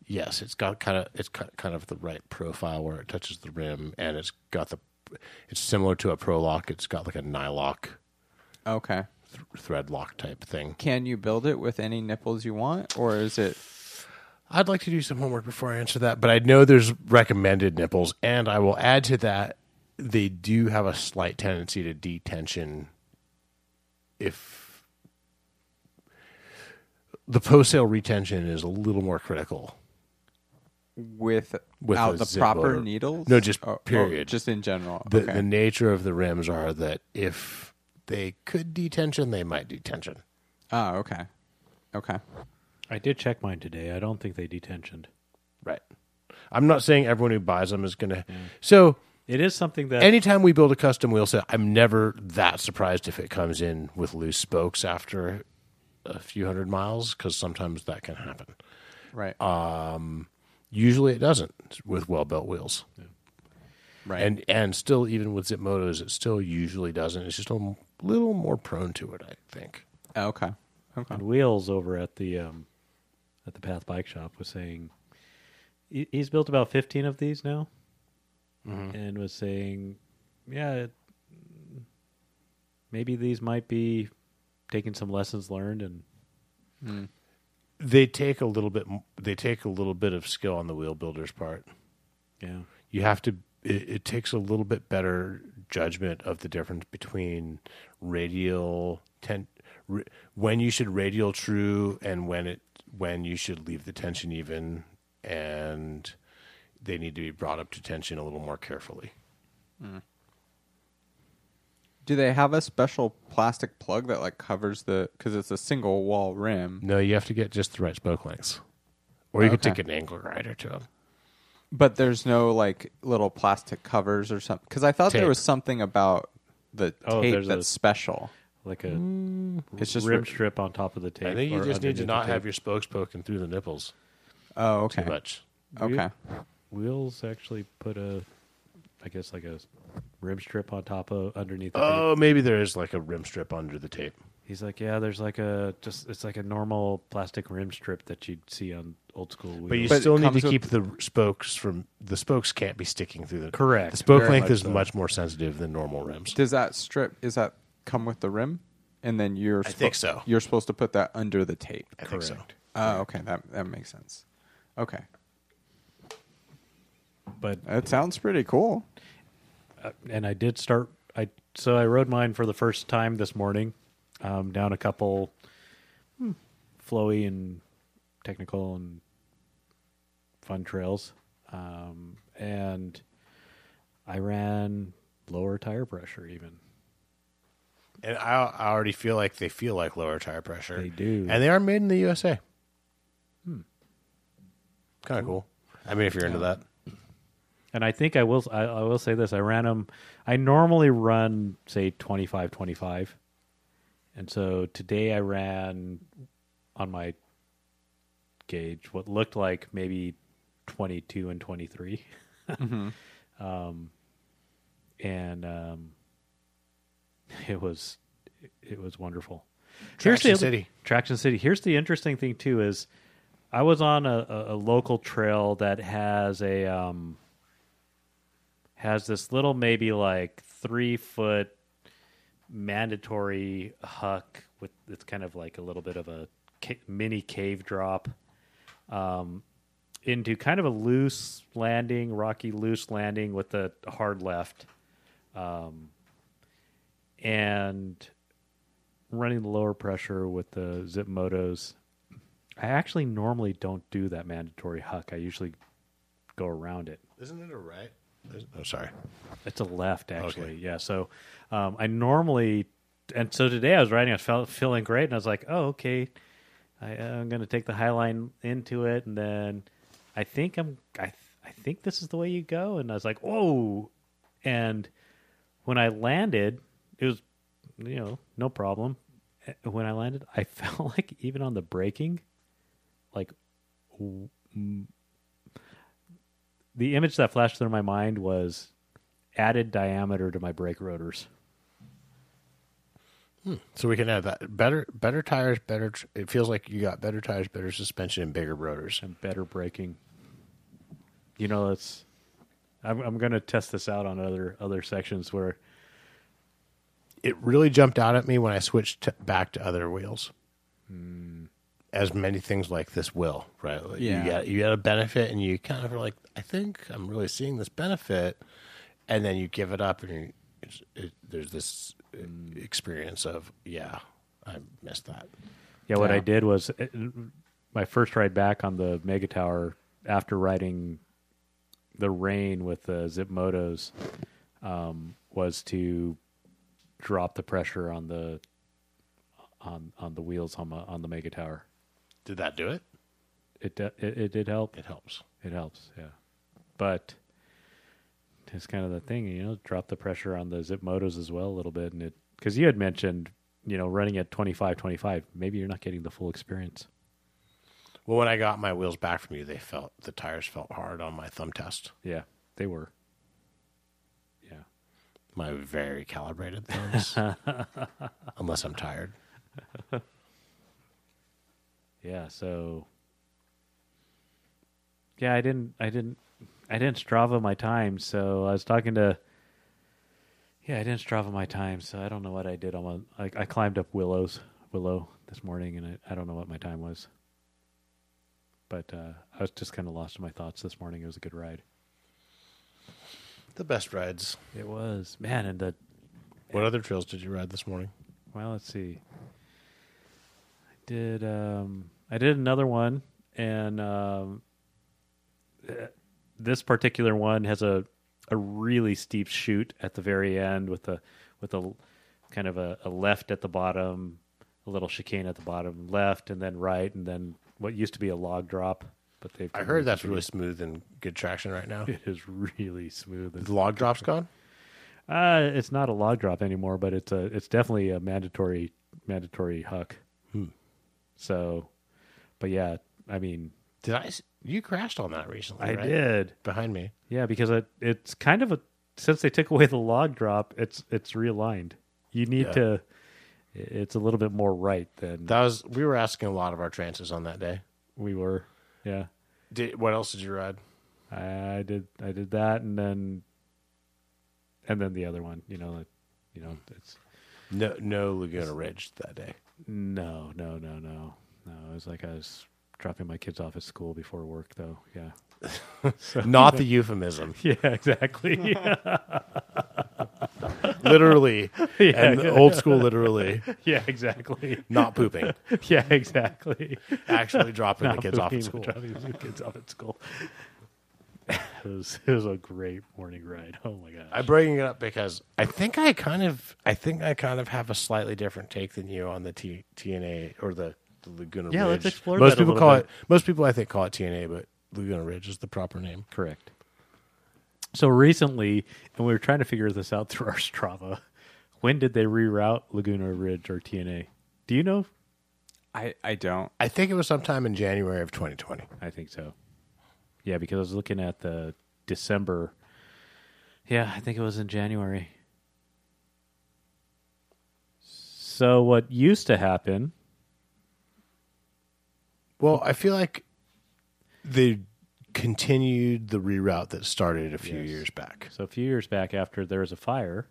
Yes, it's got kind of it's kind of the right profile where it touches the rim, and it's got the. It's similar to a Pro Lock. It's got like a nylock Okay. Th- thread lock type thing. Can you build it with any nipples you want, or is it? I'd like to do some homework before I answer that, but I know there's recommended nipples, and I will add to that they do have a slight tendency to detension if the post sale retention is a little more critical. Without With a the proper needles? No, just Oh, oh, period. just in general. The, okay. the nature of the rims are that if they could detention, they might detention. oh, okay. Okay. I did check mine today. I don't think they detentioned. Right. I'm not saying everyone who buys them is going to. So It is something that anytime we build a custom wheel set, I'm never that surprised if it comes in with loose spokes after a few hundred miles because sometimes that can happen. Right. Uh, Usually it doesn't with well built wheels. Right. And and still even with Zipp Motos, it still usually doesn't. It's just a little more prone to it, I think. okay. Okay. And Wheels over at the um, at the Path Bike Shop was saying he, he's built about fifteen of these now, and was saying, yeah, it, maybe these might be taking some lessons learned and They take a little bit. They take a little bit of skill on the wheel builder's part. yeah, you have to it, it takes a little bit better judgment of the difference between radial ten r- when you should radial true and when it when you should leave the tension even and they need to be brought up to tension a little more carefully. Mm. Do they have a special plastic plug that like covers the because it's a single wall rim? no you have to get just the right spoke lengths. Or you could take an angle grinder to them But there's no like little plastic covers or something. Because I thought Tape. there was something about the Oh, tape there's a- that's special. like a mm. It's just rim ri- strip on top of the tape. i think you or just need underneath to the not have tape. your spokes poking through the nipples Oh, okay. too much Okay. Wheels actually put a, I guess like a rim strip on top of underneath. The oh, tape. oh maybe there is like a rim strip under the tape He's like, yeah, there's like a just it's like a normal plastic rim strip that you'd see on old school wheels. But you But it still need to comes keep the spokes from the spokes can't be sticking through the Correct. The spoke Very length much is so. much more sensitive than normal rims. Does that strip is that come with the rim, and then you're I think so. You're supposed to put that under the tape. I think so. Correct. Oh, okay. That that makes sense. Okay, but that sounds pretty cool. uh, and I did start. I so I rode mine for the first time this morning, um, down a couple hmm, flowy and technical and fun trails, um, and I ran lower tire pressure even. And I, I already feel like they feel like lower tire pressure. They do. and they are made in the USA. Hmm. Kind of cool. I mean, if you're into that, And I think I will. I, I will say this: I ran them. I normally run say 25, 25. And so today I ran on my gauge what looked like maybe twenty two and twenty um, and um, it was it was wonderful. Here's Traction the- City. Traction City. Here's the interesting thing too is I was on a, a, a local trail that has a um, has this little maybe like three foot mandatory huck with it's kind of like a little bit of a mini cave drop um, into kind of a loose landing, rocky loose landing with a hard left. um, and running the lower pressure with the Zipp Motos. I actually normally don't do that mandatory huck. I usually go around it. Isn't it a right? Oh, sorry. It's a left, actually. Okay. Yeah. So um, I normally, and so today I was riding, I was felt, feeling great, and I was like, oh, okay, I, I'm going to take the high line into it, and then I think I'm, I, I think this is the way you go, and I was like, whoa, and when I landed, it was, you know, no problem. Eh, When I landed, I felt like even on the braking, like w- the image that flashed through my mind was added diameter to my brake rotors. So we can add that better better tires, better. It feels like you got better tires, better suspension, and bigger rotors. and better braking. You know, it's. I'm I'm going to test this out on other other sections where It really jumped out at me when I switched to, back to other wheels. Hmm. As many things like this will, right? Like Yeah. You get you get a benefit, and you kind of are like, I think I'm really seeing this benefit, and then you give it up, and you, it's, it, there's this uh, Hmm. experience of, yeah, I missed that. yeah, what Yeah. I did was uh, my first ride back on the Mega Tower after riding the Reign with the Zipp Motos um, was to drop the pressure on the on on the wheels on the on the Mega Tower. Did that do it? It it, it did help. It helps. It helps, yeah. But it's kind of the thing, you know, drop the pressure on the Zipp Motos as well a little bit. And it, because you had mentioned, you know, running at 25, 25, maybe you're not getting the full experience. Well, when I got my wheels back from you, they felt the tires felt hard on my thumb test. Yeah, they were. Yeah. My very calibrated thumbs, unless I'm tired. Yeah. So, yeah, I didn't, I didn't, I didn't Strava my time. So I was talking to, yeah, I didn't Strava my time. So I don't know what I did on my, I, I climbed up Willows, Willow this morning and I, I don't know what my time was. But uh, I was just kind of lost in my thoughts this morning. It was a good ride. The best rides. It was, man. And the, What other trails did you ride this morning? Well, let's see. I did um I did another one and um this particular one has a a really steep chute at the very end with a with a kind of a, a left at the bottom, a little chicane at the bottom, left and then right and then what used to be a log drop, but they've I heard that's really smooth and good traction right now. it is really smooth. The log drop's gone. Uh, it's not a log drop anymore, but it's a it's definitely a mandatory mandatory huck. So, but yeah, I mean, Did I? You crashed on that recently. I right? did. behind me. Yeah, because it it's kind of a since they took away the log drop, it's it's realigned. You need Yeah. to. It's a little bit more right than That was. We were asking a lot of our trances on that day. we were. Yeah, Did what else did you ride? I did. I did that, and then, and then the other one. You know, like, you know, it's No, no Laguna Ridge that day. No, no, no, no, no. It was like I was dropping my kids off at school before work, though. Yeah, Not the euphemism. yeah, exactly. literally, Yeah. and old school literally. yeah, exactly. Not pooping. Yeah, exactly. Actually dropping the kids off at school. Dropping the kids off at school. it was it was a great morning ride. Oh my gosh. I'm bringing it up because I think I kind of, I think I kind of have a slightly different take than you on the T, TNA or the, the Laguna Yeah, Ridge. let's explore most that people little call bit. it. Most people I think call it TNA, but Laguna Ridge is the proper name. Correct. So recently, and we were trying to figure this out through our Strava. When did they reroute Laguna Ridge or TNA? Do you know? I, I don't. I think it was sometime in January of 2020. I think so. Yeah, because I was looking at the December. Yeah, I think it was in January. So what used to happen? Well, I feel like they continued the reroute that started a few Yes. years back. So a few years back, after there was a fire,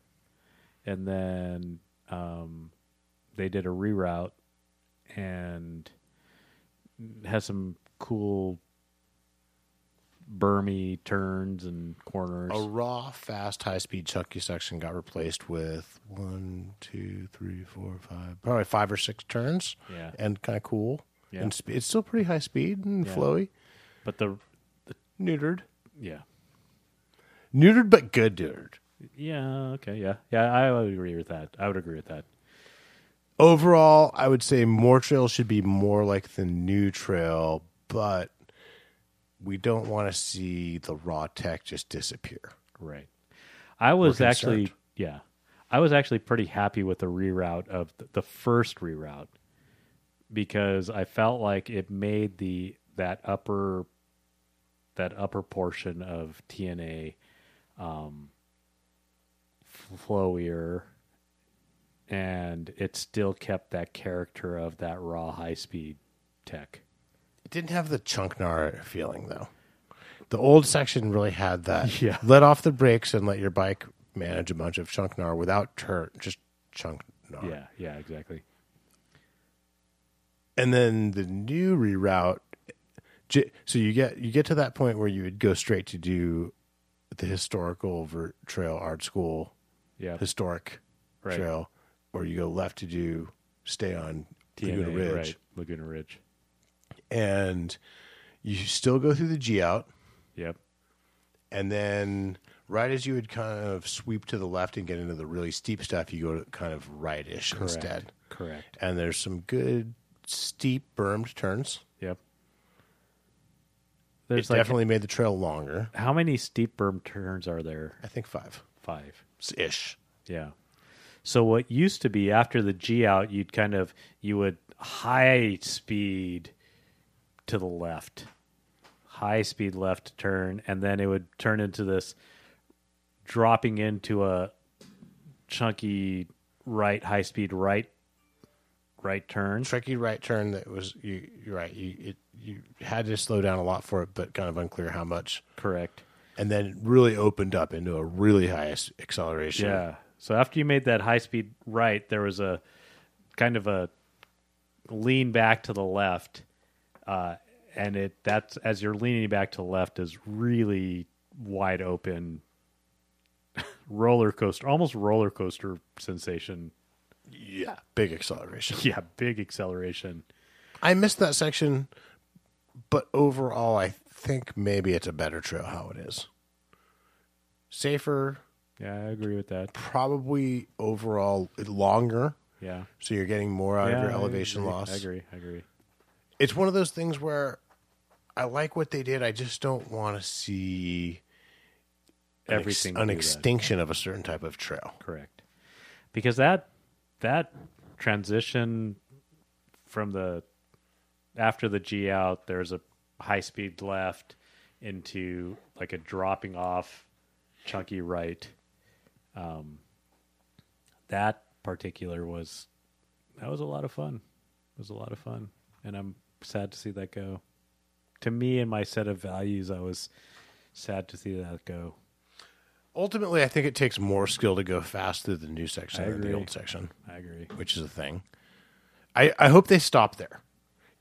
and then um, they did a reroute and has some cool bermy turns and corners. A raw, fast, high speed chunky section got replaced with one, two, three, four, five, probably five or six turns. Yeah. And kind of cool. Yeah. And sp- it's still pretty high speed and Yeah. flowy. but the Neutered. yeah Neutered, but good neutered. yeah okay yeah yeah I would agree with that. I would agree with that. Overall, I would say more trail should be more like the new trail, but we don't want to see the raw tech just disappear. Right. I was We're actually concerned. yeah. I was actually pretty happy with the reroute of th- the first reroute because I felt like it made the that upper that upper portion of TNA um flowier and it still kept that character of that raw high speed tech. It didn't have the chunk gnar feeling though. The old section really had that. Yeah. Let off the brakes and let your bike manage a bunch of chunk gnar without turn, just chunk gnar. Yeah, yeah, exactly. And then the new reroute. So you get you get to that point where you would go straight to do the historical vert trail art school Yeah. historic Right. trail, or you go left to do stay on TNA, Laguna Ridge, right. Laguna Ridge. And you still go through the G out, Yep. and then right as you would kind of sweep to the left and get into the really steep stuff, you go to kind of rightish instead. Correct. And there's some good steep bermed turns. Yep. It like definitely made the trail longer. how many steep berm turns are there? I think five Five. ish. Yeah. So what used to be after the G out, you'd kind of you would high speed to the left, high speed left turn, and then it would turn into this dropping into a chunky right high speed right right turn. Tricky right turn that was you. You're right. You it, you had to slow down a lot for it, but kind of unclear how much. Correct. And then really opened up into a really high acceleration. Yeah. So after you made that high speed right, there was a kind of a lean back to the left, uh, and it that's as you're leaning back to the left is really wide open roller coaster, almost roller coaster sensation. yeah, big acceleration. Yeah, big acceleration. I missed that section, but overall, I think maybe it's a better trail how it is. Safer, Yeah, I agree with that. probably overall longer, Yeah. so you're getting more out yeah, of your elevation agree. loss. I agree. I agree. It's one of those things where I like what they did. I just don't want to see an, ex- Everything an do that. extinction of a certain type of trail. Correct. Because that that transition from the after the G out, there's a high speed left into like a dropping off chunky right. Um, that particular was that was a lot of fun. It was a lot of fun, and I'm sad to see that go. To me and my set of values, I was sad to see that go. Ultimately, I think it takes more skill to go fast through the new section than the old section. I agree. which is a thing. I, I hope they stop there.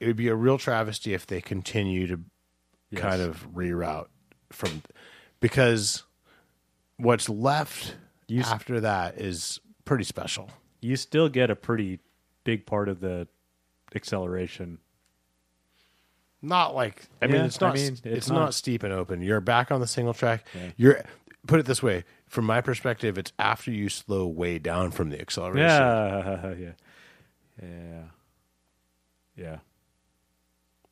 It would be a real travesty if they continue to Yes. kind of reroute from because what's left You s- after that is pretty special. you still get a pretty big part of the acceleration. Not like I mean Yeah, it's not I mean, it's, it's not. not. steep and open. You're back on the single track. Yeah. You're put it this way, from my perspective, it's after you slow way down from the acceleration. Yeah, yeah, yeah, yeah,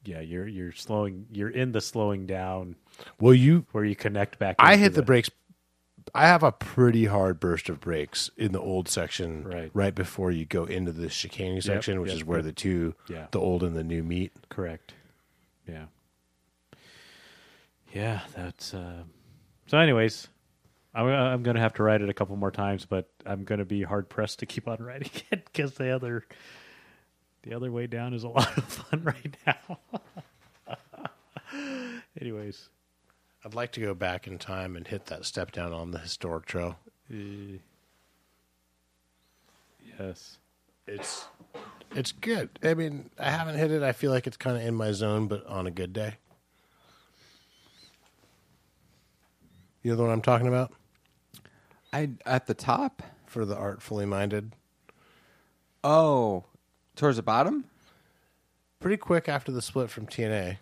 yeah. You're you're slowing. You're in the slowing down Well you where you connect back. I hit the brakes. I have a pretty hard burst of brakes in the old section, Right. before you go into the chicaning section, which yep, is where yep. the two, Yeah. the old and the new meet. Correct. Yeah. Yeah, that's. Uh... So, anyways, I'm I'm gonna have to write it a couple more times, but I'm gonna be hard pressed to keep on writing it because the other the other way down is a lot of fun right now. anyways, I'd like to go back in time and hit that step down on the historic trail. uh, yes, It's it's good. I mean, I haven't hit it. I feel like it's kind of in my zone, but on a good day. You know the one I'm talking about I at the top. for the artfully minded. Oh, towards the bottom. Pretty quick after the split from TNA,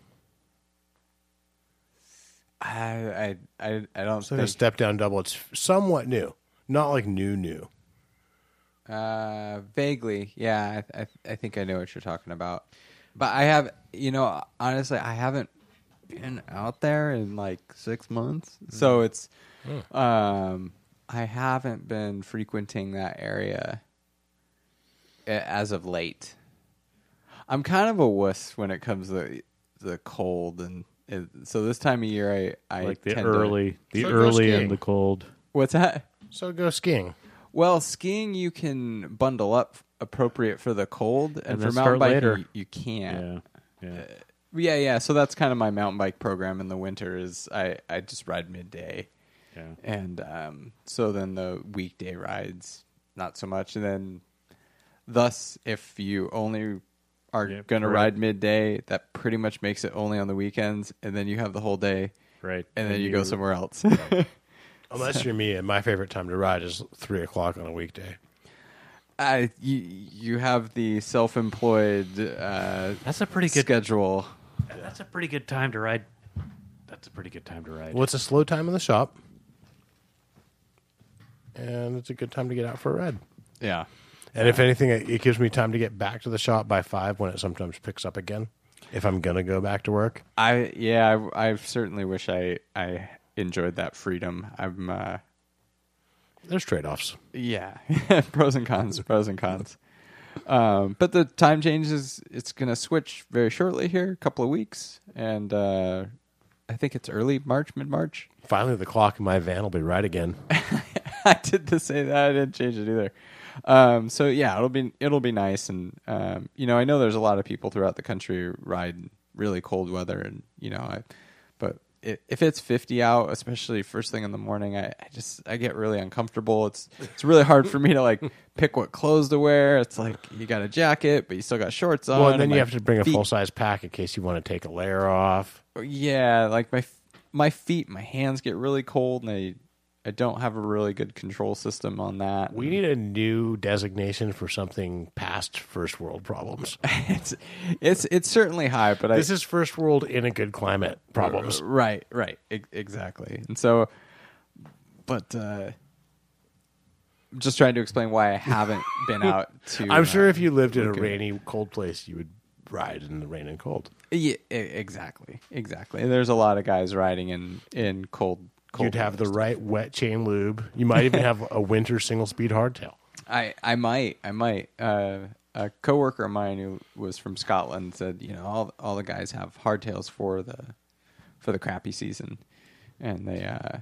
I I I, I don't so a think. step down double. It's somewhat new, not like new new. Uh, vaguely, yeah. I, I I think I know what you're talking about. But I have, you know, honestly, I haven't been out there in like six months, so it's, um, I haven't been frequenting that area a- as of late. I'm kind of a wuss when it comes to the cold, and it, so this time of year, I I like the tend to- early, the So go early skiing. and the cold. what's that? So go skiing. Well, skiing you can bundle up appropriate for the cold, and, And for mountain biking you, you can't. Yeah, yeah. Yeah, yeah. So that's kind of my mountain bike program in the winter. Is I I just ride midday, yeah. and um, so then the weekday rides not so much, and then thus if you only are to right. ride midday, that pretty much makes it only on the weekends, and then you have the whole day, Right. and then you, go somewhere else. Unless you're me, and my favorite time to ride is three o'clock on a weekday. I you you have the self-employed uh, That's a pretty good. schedule. That's a pretty good time to ride. That's a pretty good time to ride. Well, it's a slow time in the shop, and it's a good time to get out for a ride. Yeah. And if anything, it it gives me time to get back to the shop by five when it sometimes picks up again. If I'm gonna go back to work, I yeah, I, I certainly wish I I enjoyed that freedom. I'm uh there's trade offs. yeah, pros and cons, pros and cons. Um, but the time change is it's going to switch very shortly here, a couple of weeks, and uh, I think it's early March, mid March. Finally, the clock in my van will be right again. I did to say that I didn't change it either. Um, so yeah, it'll be it'll be nice, and um, you know I know there's a lot of people throughout the country ride really cold weather, and you know i if it's 50 out, especially first thing in the morning, I, I just I get really uncomfortable. It's it's really hard for me to like pick what clothes to wear. It's like you got a jacket, but you still got shorts on. well, and then my you have to bring a full size pack in case you want to take a layer off. yeah, like my my feet, my hands get really cold, and I I don't have a really good control system on that. We need a new designation for something past first world problems. it's it's it's certainly high, but this I is first world in a good climate problems. right, right, exactly. And so, but uh, I'm just trying to explain why I haven't been out to. I'm sure uh, if you lived in a rainy, cold place, you would ride in the rain and cold. yeah, exactly, exactly. There's a lot of guys riding in in cold. You'd have the right wet chain lube. You might even have a winter single speed hardtail. I I might I might. Uh, a coworker of mine who was from Scotland said, you know, all all the guys have hardtails for the for the crappy season, and they, uh,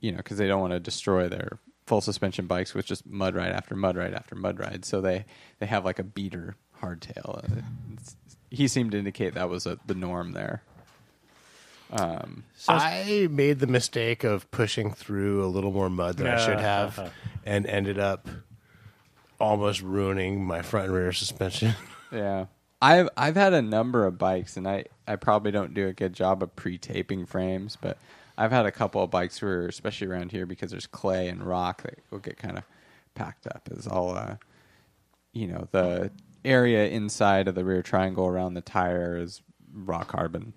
you know, because they don't want to destroy their full suspension bikes with just mud ride after mud ride after mud ride. So they they have like a beater hardtail. Uh, it's- he seemed to indicate that was a, the norm there. Um, I made the mistake of pushing through a little more mud than I should have, and ended up almost ruining my front and rear suspension. Yeah. I've I've had a number of bikes and I, I probably don't do a good job of pre taping frames, but I've had a couple of bikes where especially around here because there's clay and rock that will get kind of packed up is all uh you know, the area inside of the rear triangle around the tire is raw carbon.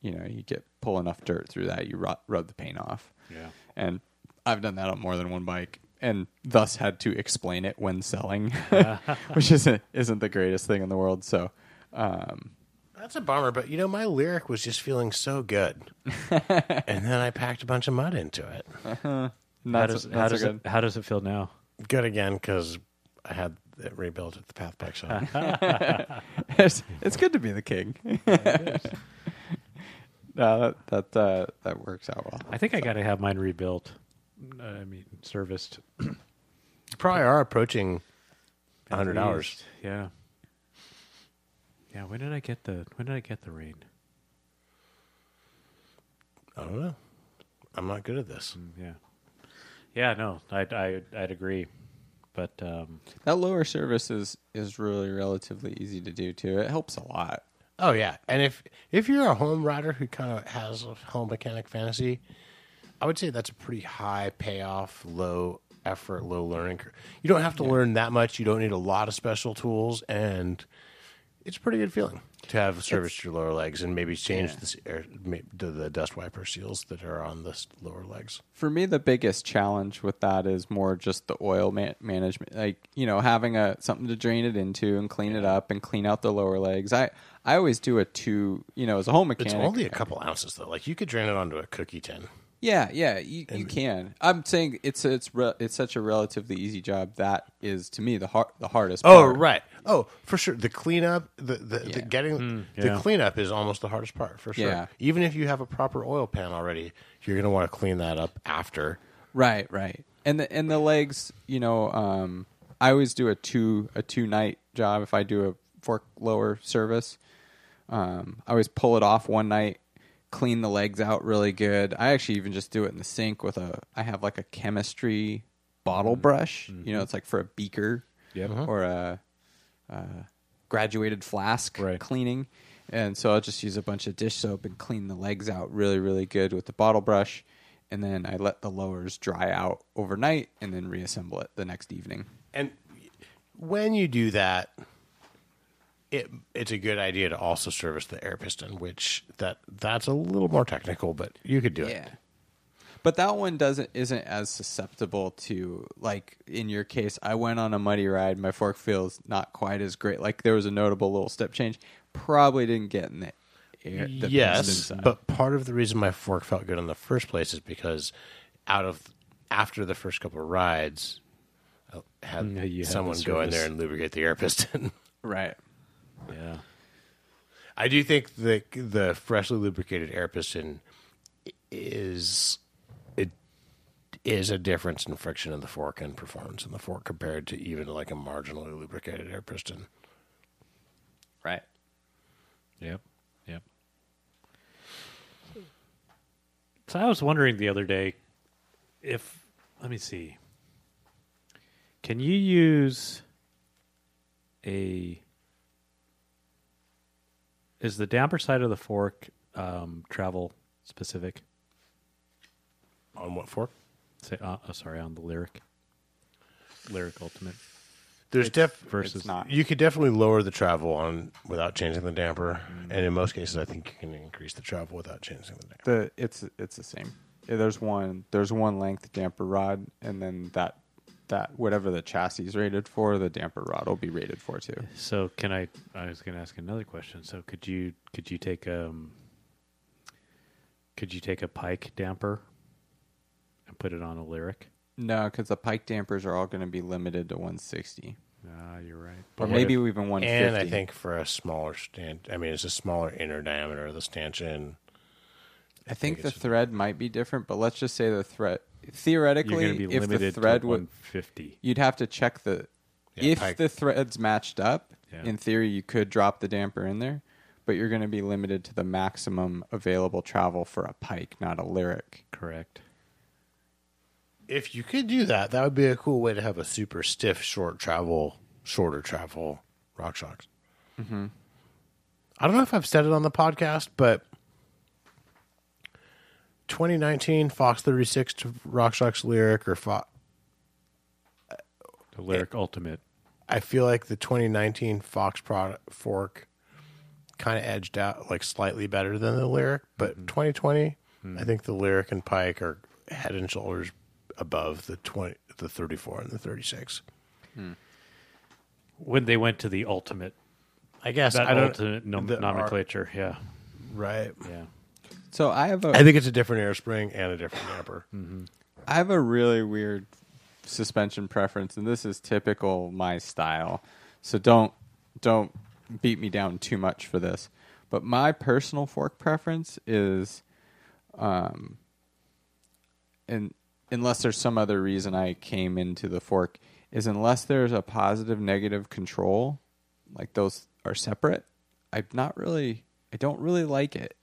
You know, you get pull enough dirt through that, you rub, rub the paint off. Yeah. And I've done that on more than one bike and thus had to explain it when selling, which isn't isn't the greatest thing in the world. So, um, That's a bummer, but you know, my Lyrik was just feeling so good, and then I packed a bunch of mud into it. How not does, so, how, does it, how does it feel now? Good again because I had it rebuilt at the Path Bike Shop. it's, it's good to be the king. No, that that uh, that works out well. I think I got to have mine rebuilt. Uh, I mean, serviced. Probably are approaching 100 hours. Yeah. Yeah. When did I get the When did I get the Reign? I don't know. I'm not good at this. Yeah. Yeah. No, I I I'd agree, but um, That lower service is is really relatively easy to do too. It helps a lot. Oh yeah, and if if you're a home rider who kind of has a home mechanic fantasy, I would say that's a pretty high payoff, low effort, low learning. You don't have to learn that much. You don't need a lot of special tools, and it's a pretty good feeling to have serviced your lower legs and maybe change Yeah. the, air, the the dust wiper seals that are on the lower legs. For me, the biggest challenge with that is more just the oil man- management. Like you know, having a something to drain it into and clean it up and clean out the lower legs. I I always do a two. You know, as a home mechanic, It's only a couple ounces though. Like you could drain it onto a cookie tin. Yeah, yeah, you, you can. I'm saying it's it's re- it's such a relatively easy job. That is to me the hard the hardest. Part. Oh part. right. Oh, for sure. The cleanup, the the, the Yeah. getting yeah. the cleanup is almost the hardest part for sure. Yeah. Even if you have a proper oil pan already, you're going to want to clean that up after. Right, right. And the and the legs, you know, um, I always do a two a two night job if I do a fork lower service. Um, I always pull it off one night, clean the legs out really good. I actually even just do it in the sink with a. I have like a chemistry bottle brush. You know, it's like for a beaker Yep. or a, uh graduated flask Right. cleaning. And so I'll just use a bunch of dish soap and clean the legs out really, really good with the bottle brush. And then I let the lowers dry out overnight and then reassemble it the next evening. And when you do that, it it's a good idea to also service the air piston, which that that's a little more technical, but you could do it. But that one doesn't isn't as susceptible to like in your case. I went on a muddy ride. My fork feels not quite as great. Like there was a notable little step change. Probably didn't get in the air. The yes, but part of the reason my fork felt good in the first place is because out of after the first couple of rides, I had Mm, had someone go in there and lubricate the air piston. right. Yeah. I do think the the freshly lubricated air piston is it is a difference in friction in the fork and performance in the fork compared to even like a marginally lubricated air piston. Right. Yep. Yep. So I was wondering the other day if let me see. Can you use a is the damper side of the fork um, travel specific? On what fork? Say, uh, uh, sorry, on the Lyrik, Lyrik ultimate. There's def versus It's not. you could definitely lower the travel on without changing the damper, and in most cases, I think you can increase the travel without changing the damper. The it's it's the same. Yeah, There's one there's one length damper rod, and then that that whatever the chassis is rated for, the damper rod will be rated for too. So can I? I was going to ask another question. So could you could you take um could you take a pike damper and put it on a Lyrik? No, because the pike dampers are all going to be limited to 160, Ah, you're right. or What maybe if- even 150. And I think for a smaller stand, I mean, it's a smaller inner diameter of the stanchion. I think the it's- thread might be different, but let's just say the thread You're theoretically, going to be if the thread to would, 150. you'd have to check the Yeah, if pike- the threads matched up. Yeah. In theory, you could drop the damper in there, but you're going to be limited to the maximum available travel for a pike, not a Lyrik. Correct. If you could do that, that would be a cool way to have a super stiff, short travel, shorter travel RockShox. Mm-hmm. I don't know if I've said it on the podcast, but 2019 Fox 36 to Rock Shocks Lyrik or Fo- The Lyrik ultimate. I feel like the 2019 Fox product fork kind of edged out like slightly better than the Lyrik, but mm-hmm. 2020, mm-hmm. I think the Lyrik and Pike are head and shoulders above the 20, the 34 and the 36. Hmm. When they went to the ultimate, I guess that I don't ultimate nom- the- nomenclature. yeah. right. Yeah. So I have a I think it's a different air spring and a different damper. I have a really weird suspension preference, and this is typical my style. So don't don't beat me down too much for this. But my personal fork preference is, um, and unless there's some other reason I came into the fork, is unless there's a positive negative control, like those are separate. I'm not really. I don't really like it,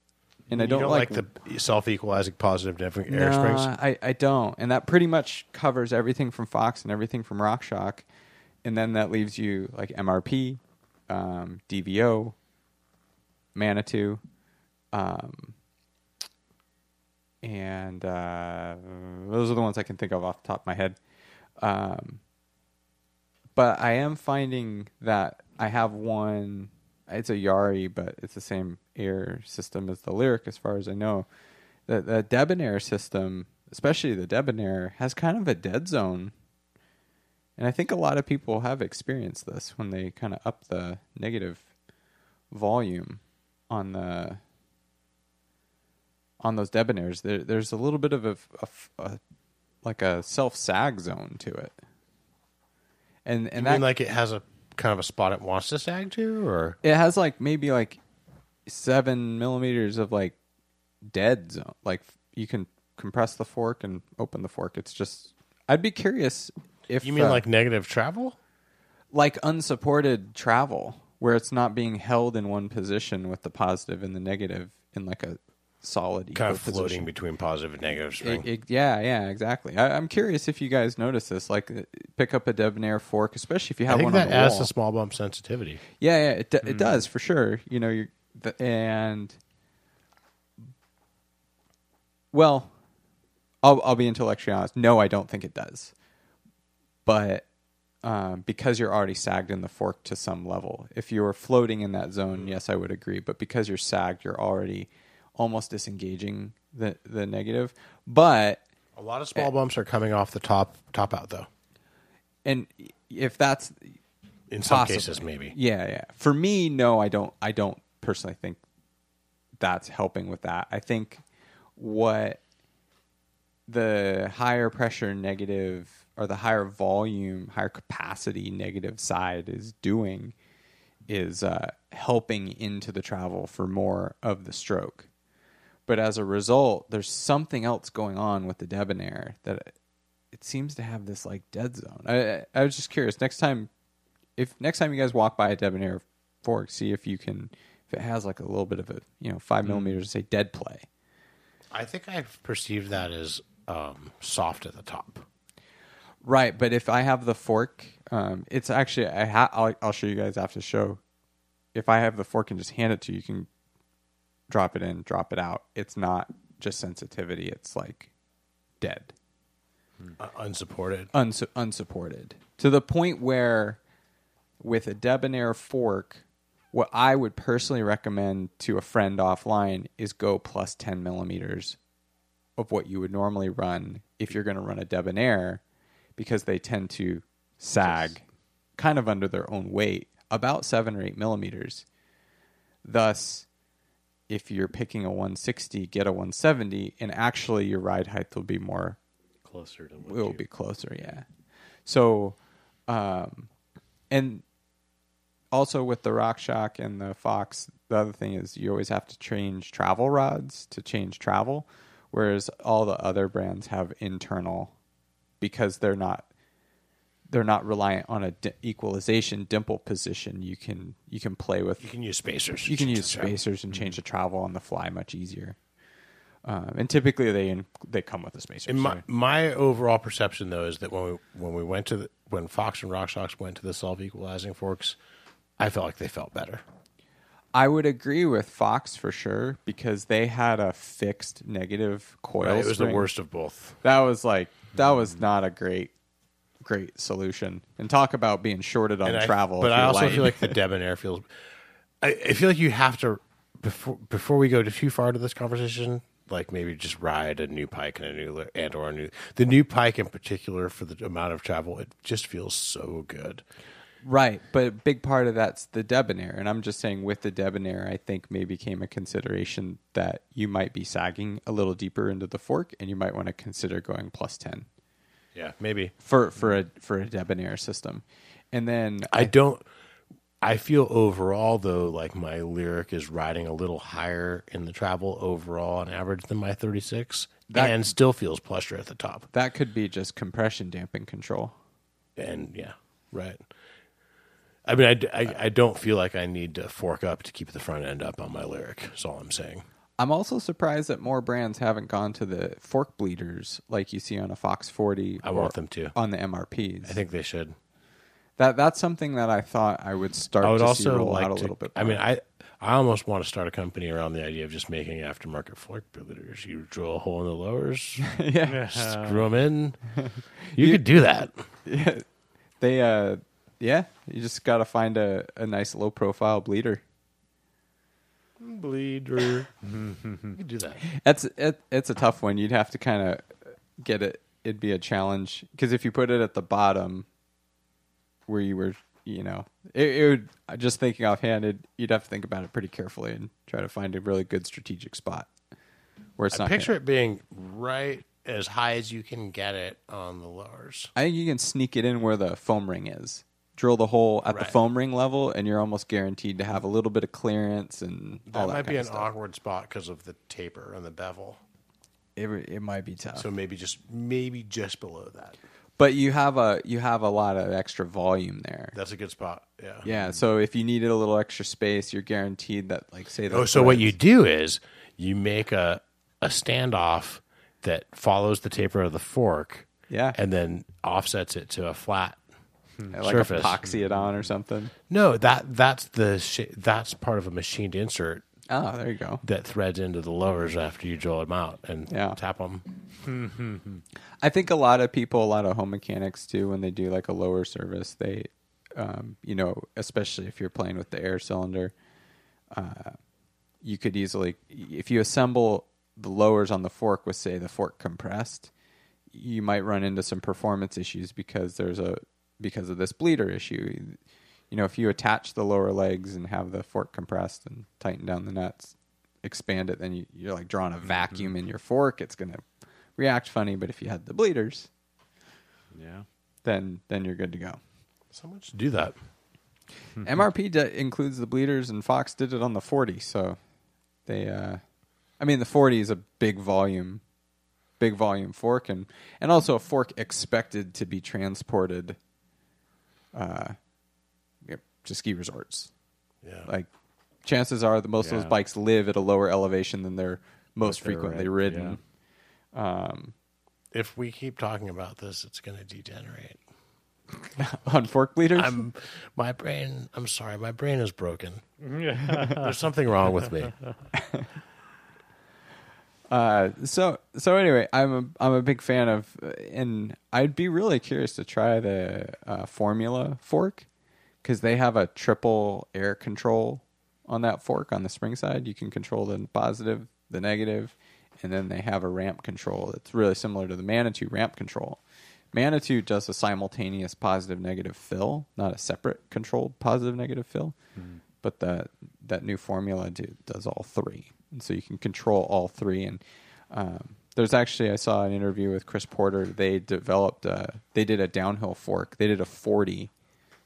and I You don't, like, the self equalizing positive different air no, springs. I, I don't. And that pretty much covers everything from Fox and everything from RockShox. And then that leaves you like MRP, um, DVO, Manitou, um, and uh, those are the ones I can think of off the top of my head. Um, but I am finding that I have one. It's a Yari, but it's the same air system as the Lyrik, as far as I know. The the Debonair system, especially the Debonair, has kind of a dead zone, and I think a lot of people have experienced this when they kind of up the negative volume on the on those debonairs, there, there's a little bit of a, a- a- like a self sag zone to it, and and I that mean, like it has a kind of a spot it wants to sag to, or it has like maybe like seven millimeters of like dead zone. Like you can compress the fork and open the fork. It's just I'd be curious if you mean uh, like negative travel? like unsupported travel where it's not being held in one position with the positive and the negative in like a solid Kind of floating position. between positive and negative string. It- it- yeah, yeah, exactly. I, I'm curious if you guys notice this. Like, uh, pick up a debonair fork, especially if you I have think one that on the adds wall. to small bump sensitivity. Yeah, yeah, it, Hmm. it does for sure. You know, you're the, and well, I'll I'll be intellectually honest. No, I don't think it does. But um, because you're already sagged in the fork to some level, if you were floating in that Hmm. zone, yes, I would agree. But because you're sagged, you're already almost disengaging the the negative. But A lot of small bumps are coming off the top top out though. and if that's In some Possibly. cases, maybe. Yeah, yeah. For me, no, I don't. I don't personally think that's helping with that. I think what the higher pressure negative or the higher volume, higher capacity negative side is doing is uh, helping into the travel for more of the stroke. But as a result, there's something else going on with the debonair that it seems to have this like dead zone. I, I- I was just curious. Next time, if next time you guys walk by a debonair fork, see if you can if it has like a little bit of a you know five millimeters, say dead play. I think I've perceived that as um, soft at the top. Right, but if I have the fork, um, it's actually I ha- I'll, I'll show you guys after the show. If I have the fork and just hand it to you, you can drop it in, drop it out. It's not just sensitivity; it's like dead. Uh, unsupported. uns- unsupported to the point where with a debonair fork what i would personally recommend to a friend offline is go plus 10 millimeters of what you would normally run if you're going to run a debonair because they tend to sag kind of under their own weight about 7 or 8 millimeters thus if you're picking a 160 get a 170 and actually your ride height will be more Closer to what it will you- be closer yeah. So um and also with the rock shock and the fox the other thing is you always have to change travel rods to change travel whereas all the other brands have internal because they're not they're not reliant on a di- equalization dimple position you can you can play with You can use spacers. you can use spacers and change the travel on the fly much easier um, and typically they in, they come with a spacer In my, so- my overall perception, though, is that when we when we went to the, when Fox and RockShox went to the self equalizing forks, I felt like they felt better. I would agree with Fox for sure because they had a fixed negative coil. Right? It was the worst of both. That was like that was not a great great solution. And talk about being shorted on And I- travel. but if I you're also light. feel like the debonair feels. I, I feel like you have to before before we go too far to this conversation. Like maybe just ride a new pike and a new li- and or a new the new pike in particular for the amount of travel. It just feels so good. right, but a big part of that's the debonair. And I'm just saying with the debonair, I think maybe came a consideration that you might be sagging a little deeper into the fork, and you might want to consider going plus ten Yeah, maybe. for for a for a debonair system. And then I don't. I feel overall though like my Lyrik is riding a little higher in the travel overall on average than my 36, That- and still feels plusher at the top. that could be just compression damping control. And yeah, right. I mean, I I don't feel like I need to fork up to keep the front end up on my Lyrik. That's all I'm saying. I'm also surprised that more brands haven't gone to the fork bleeders like you see on a Fox 40. I want them to. on the MRPs. I think they should. that that's something that I thought I would start I would to also see roll like out a to. little bit. I mean. I I almost want to start a company around the idea of just making aftermarket fork bleeders. You drill a hole in the lowers, yeah. screw them in. You, could do that. yeah. They uh yeah, you just got to find a, a nice low profile bleeder. Bleeder. you could do that. That's it, it's a tough one. You'd have to kind of get it. It'd be a challenge because if you put it at the bottom, where you were, you know, it, it would. Just thinking offhand, it, you'd have to think about it pretty carefully and try to find a really good strategic spot where it's I not. picture gonna- it being right as high as you can get it on the lowers. I think you can sneak it in where the foam ring is. Drill the hole at the foam ring level, and you're almost guaranteed to have a little bit of clearance and That all that might be kind an awkward spot because of the taper and the bevel. It, it might be tough. So maybe just maybe just below that. But you have a you have a lot of extra volume there. That's a good spot. Yeah. Yeah, so if you needed a little extra space, you're guaranteed that like say the Oh, so what you do is you make a a standoff that follows the taper of the fork, Yeah. and then offsets it to a flat like surface. epoxy it on or something. No, that that's the sh- that's part of a machined insert Oh, there you go. that threads into the lowers after you drill them out and Yeah. tap them. I think a lot of people, a lot of home mechanics too, when they do like a lower service, they, um, you know, especially if you're playing with the air cylinder, uh, you could easily, if you assemble the lowers on the fork with, say, the fork compressed, you might run into some performance issues because there's a because of this bleeder issue. You know, if you attach the lower legs and have the fork compressed and tighten down the nuts, expand it, then you, you're like drawing a vacuum in your fork. It's gonna react funny. But if you had the bleeders, Yeah. then then you're good to go. Someone should do that. MRP d- includes the bleeders, and Fox did it on the 40. So they, uh, I mean, the 40 is a big volume, big volume fork, and and also a fork expected to be transported, uh, yep, to ski resorts. Yeah. Like chances are that most of Yeah. those bikes live at a lower elevation than they're most they're frequently rid- ridden. Um, if we keep talking about this, it's going to degenerate. on fork bleeders, I'm my brain. I'm sorry, my brain is broken. There's something wrong with me. Uh, so so anyway, I'm a I'm a big fan of, and I'd be really curious to try the uh, Formula fork because they have a triple air control on that fork on the spring side. You can control the positive, the negative, and then they have a ramp control that's really similar to the Manitou ramp control. Manitou does a simultaneous positive negative fill, not a separate controlled positive negative fill. But the that new formula do, does all three, and so you can control all three. And um, there's actually I saw an interview with Chris Porter. They developed a, they did a downhill fork. They did a 40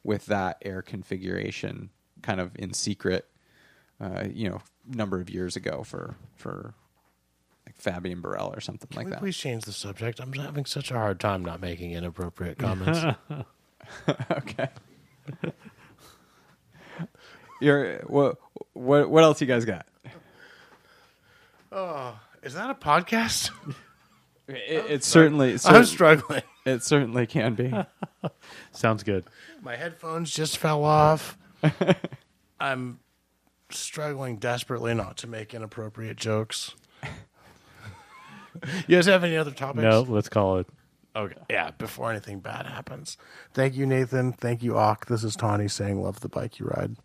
with that air configuration, kind of in secret. Uh, you know, number of years ago for for like Fabien Barel or something Can like we that. please change the subject? I'm having such a hard time not making inappropriate comments. okay. You're what what what else you guys got? Oh, is that a podcast? It, it certainly I'm struggling. it certainly can be. Sounds good. My headphones just fell off. I'm struggling desperately not to make inappropriate jokes. you guys have any other topics? No, let's call it. Okay. Yeah, before anything bad happens. Thank you, Nathan. Thank you, Auk. This is Tani saying, love the bike you ride.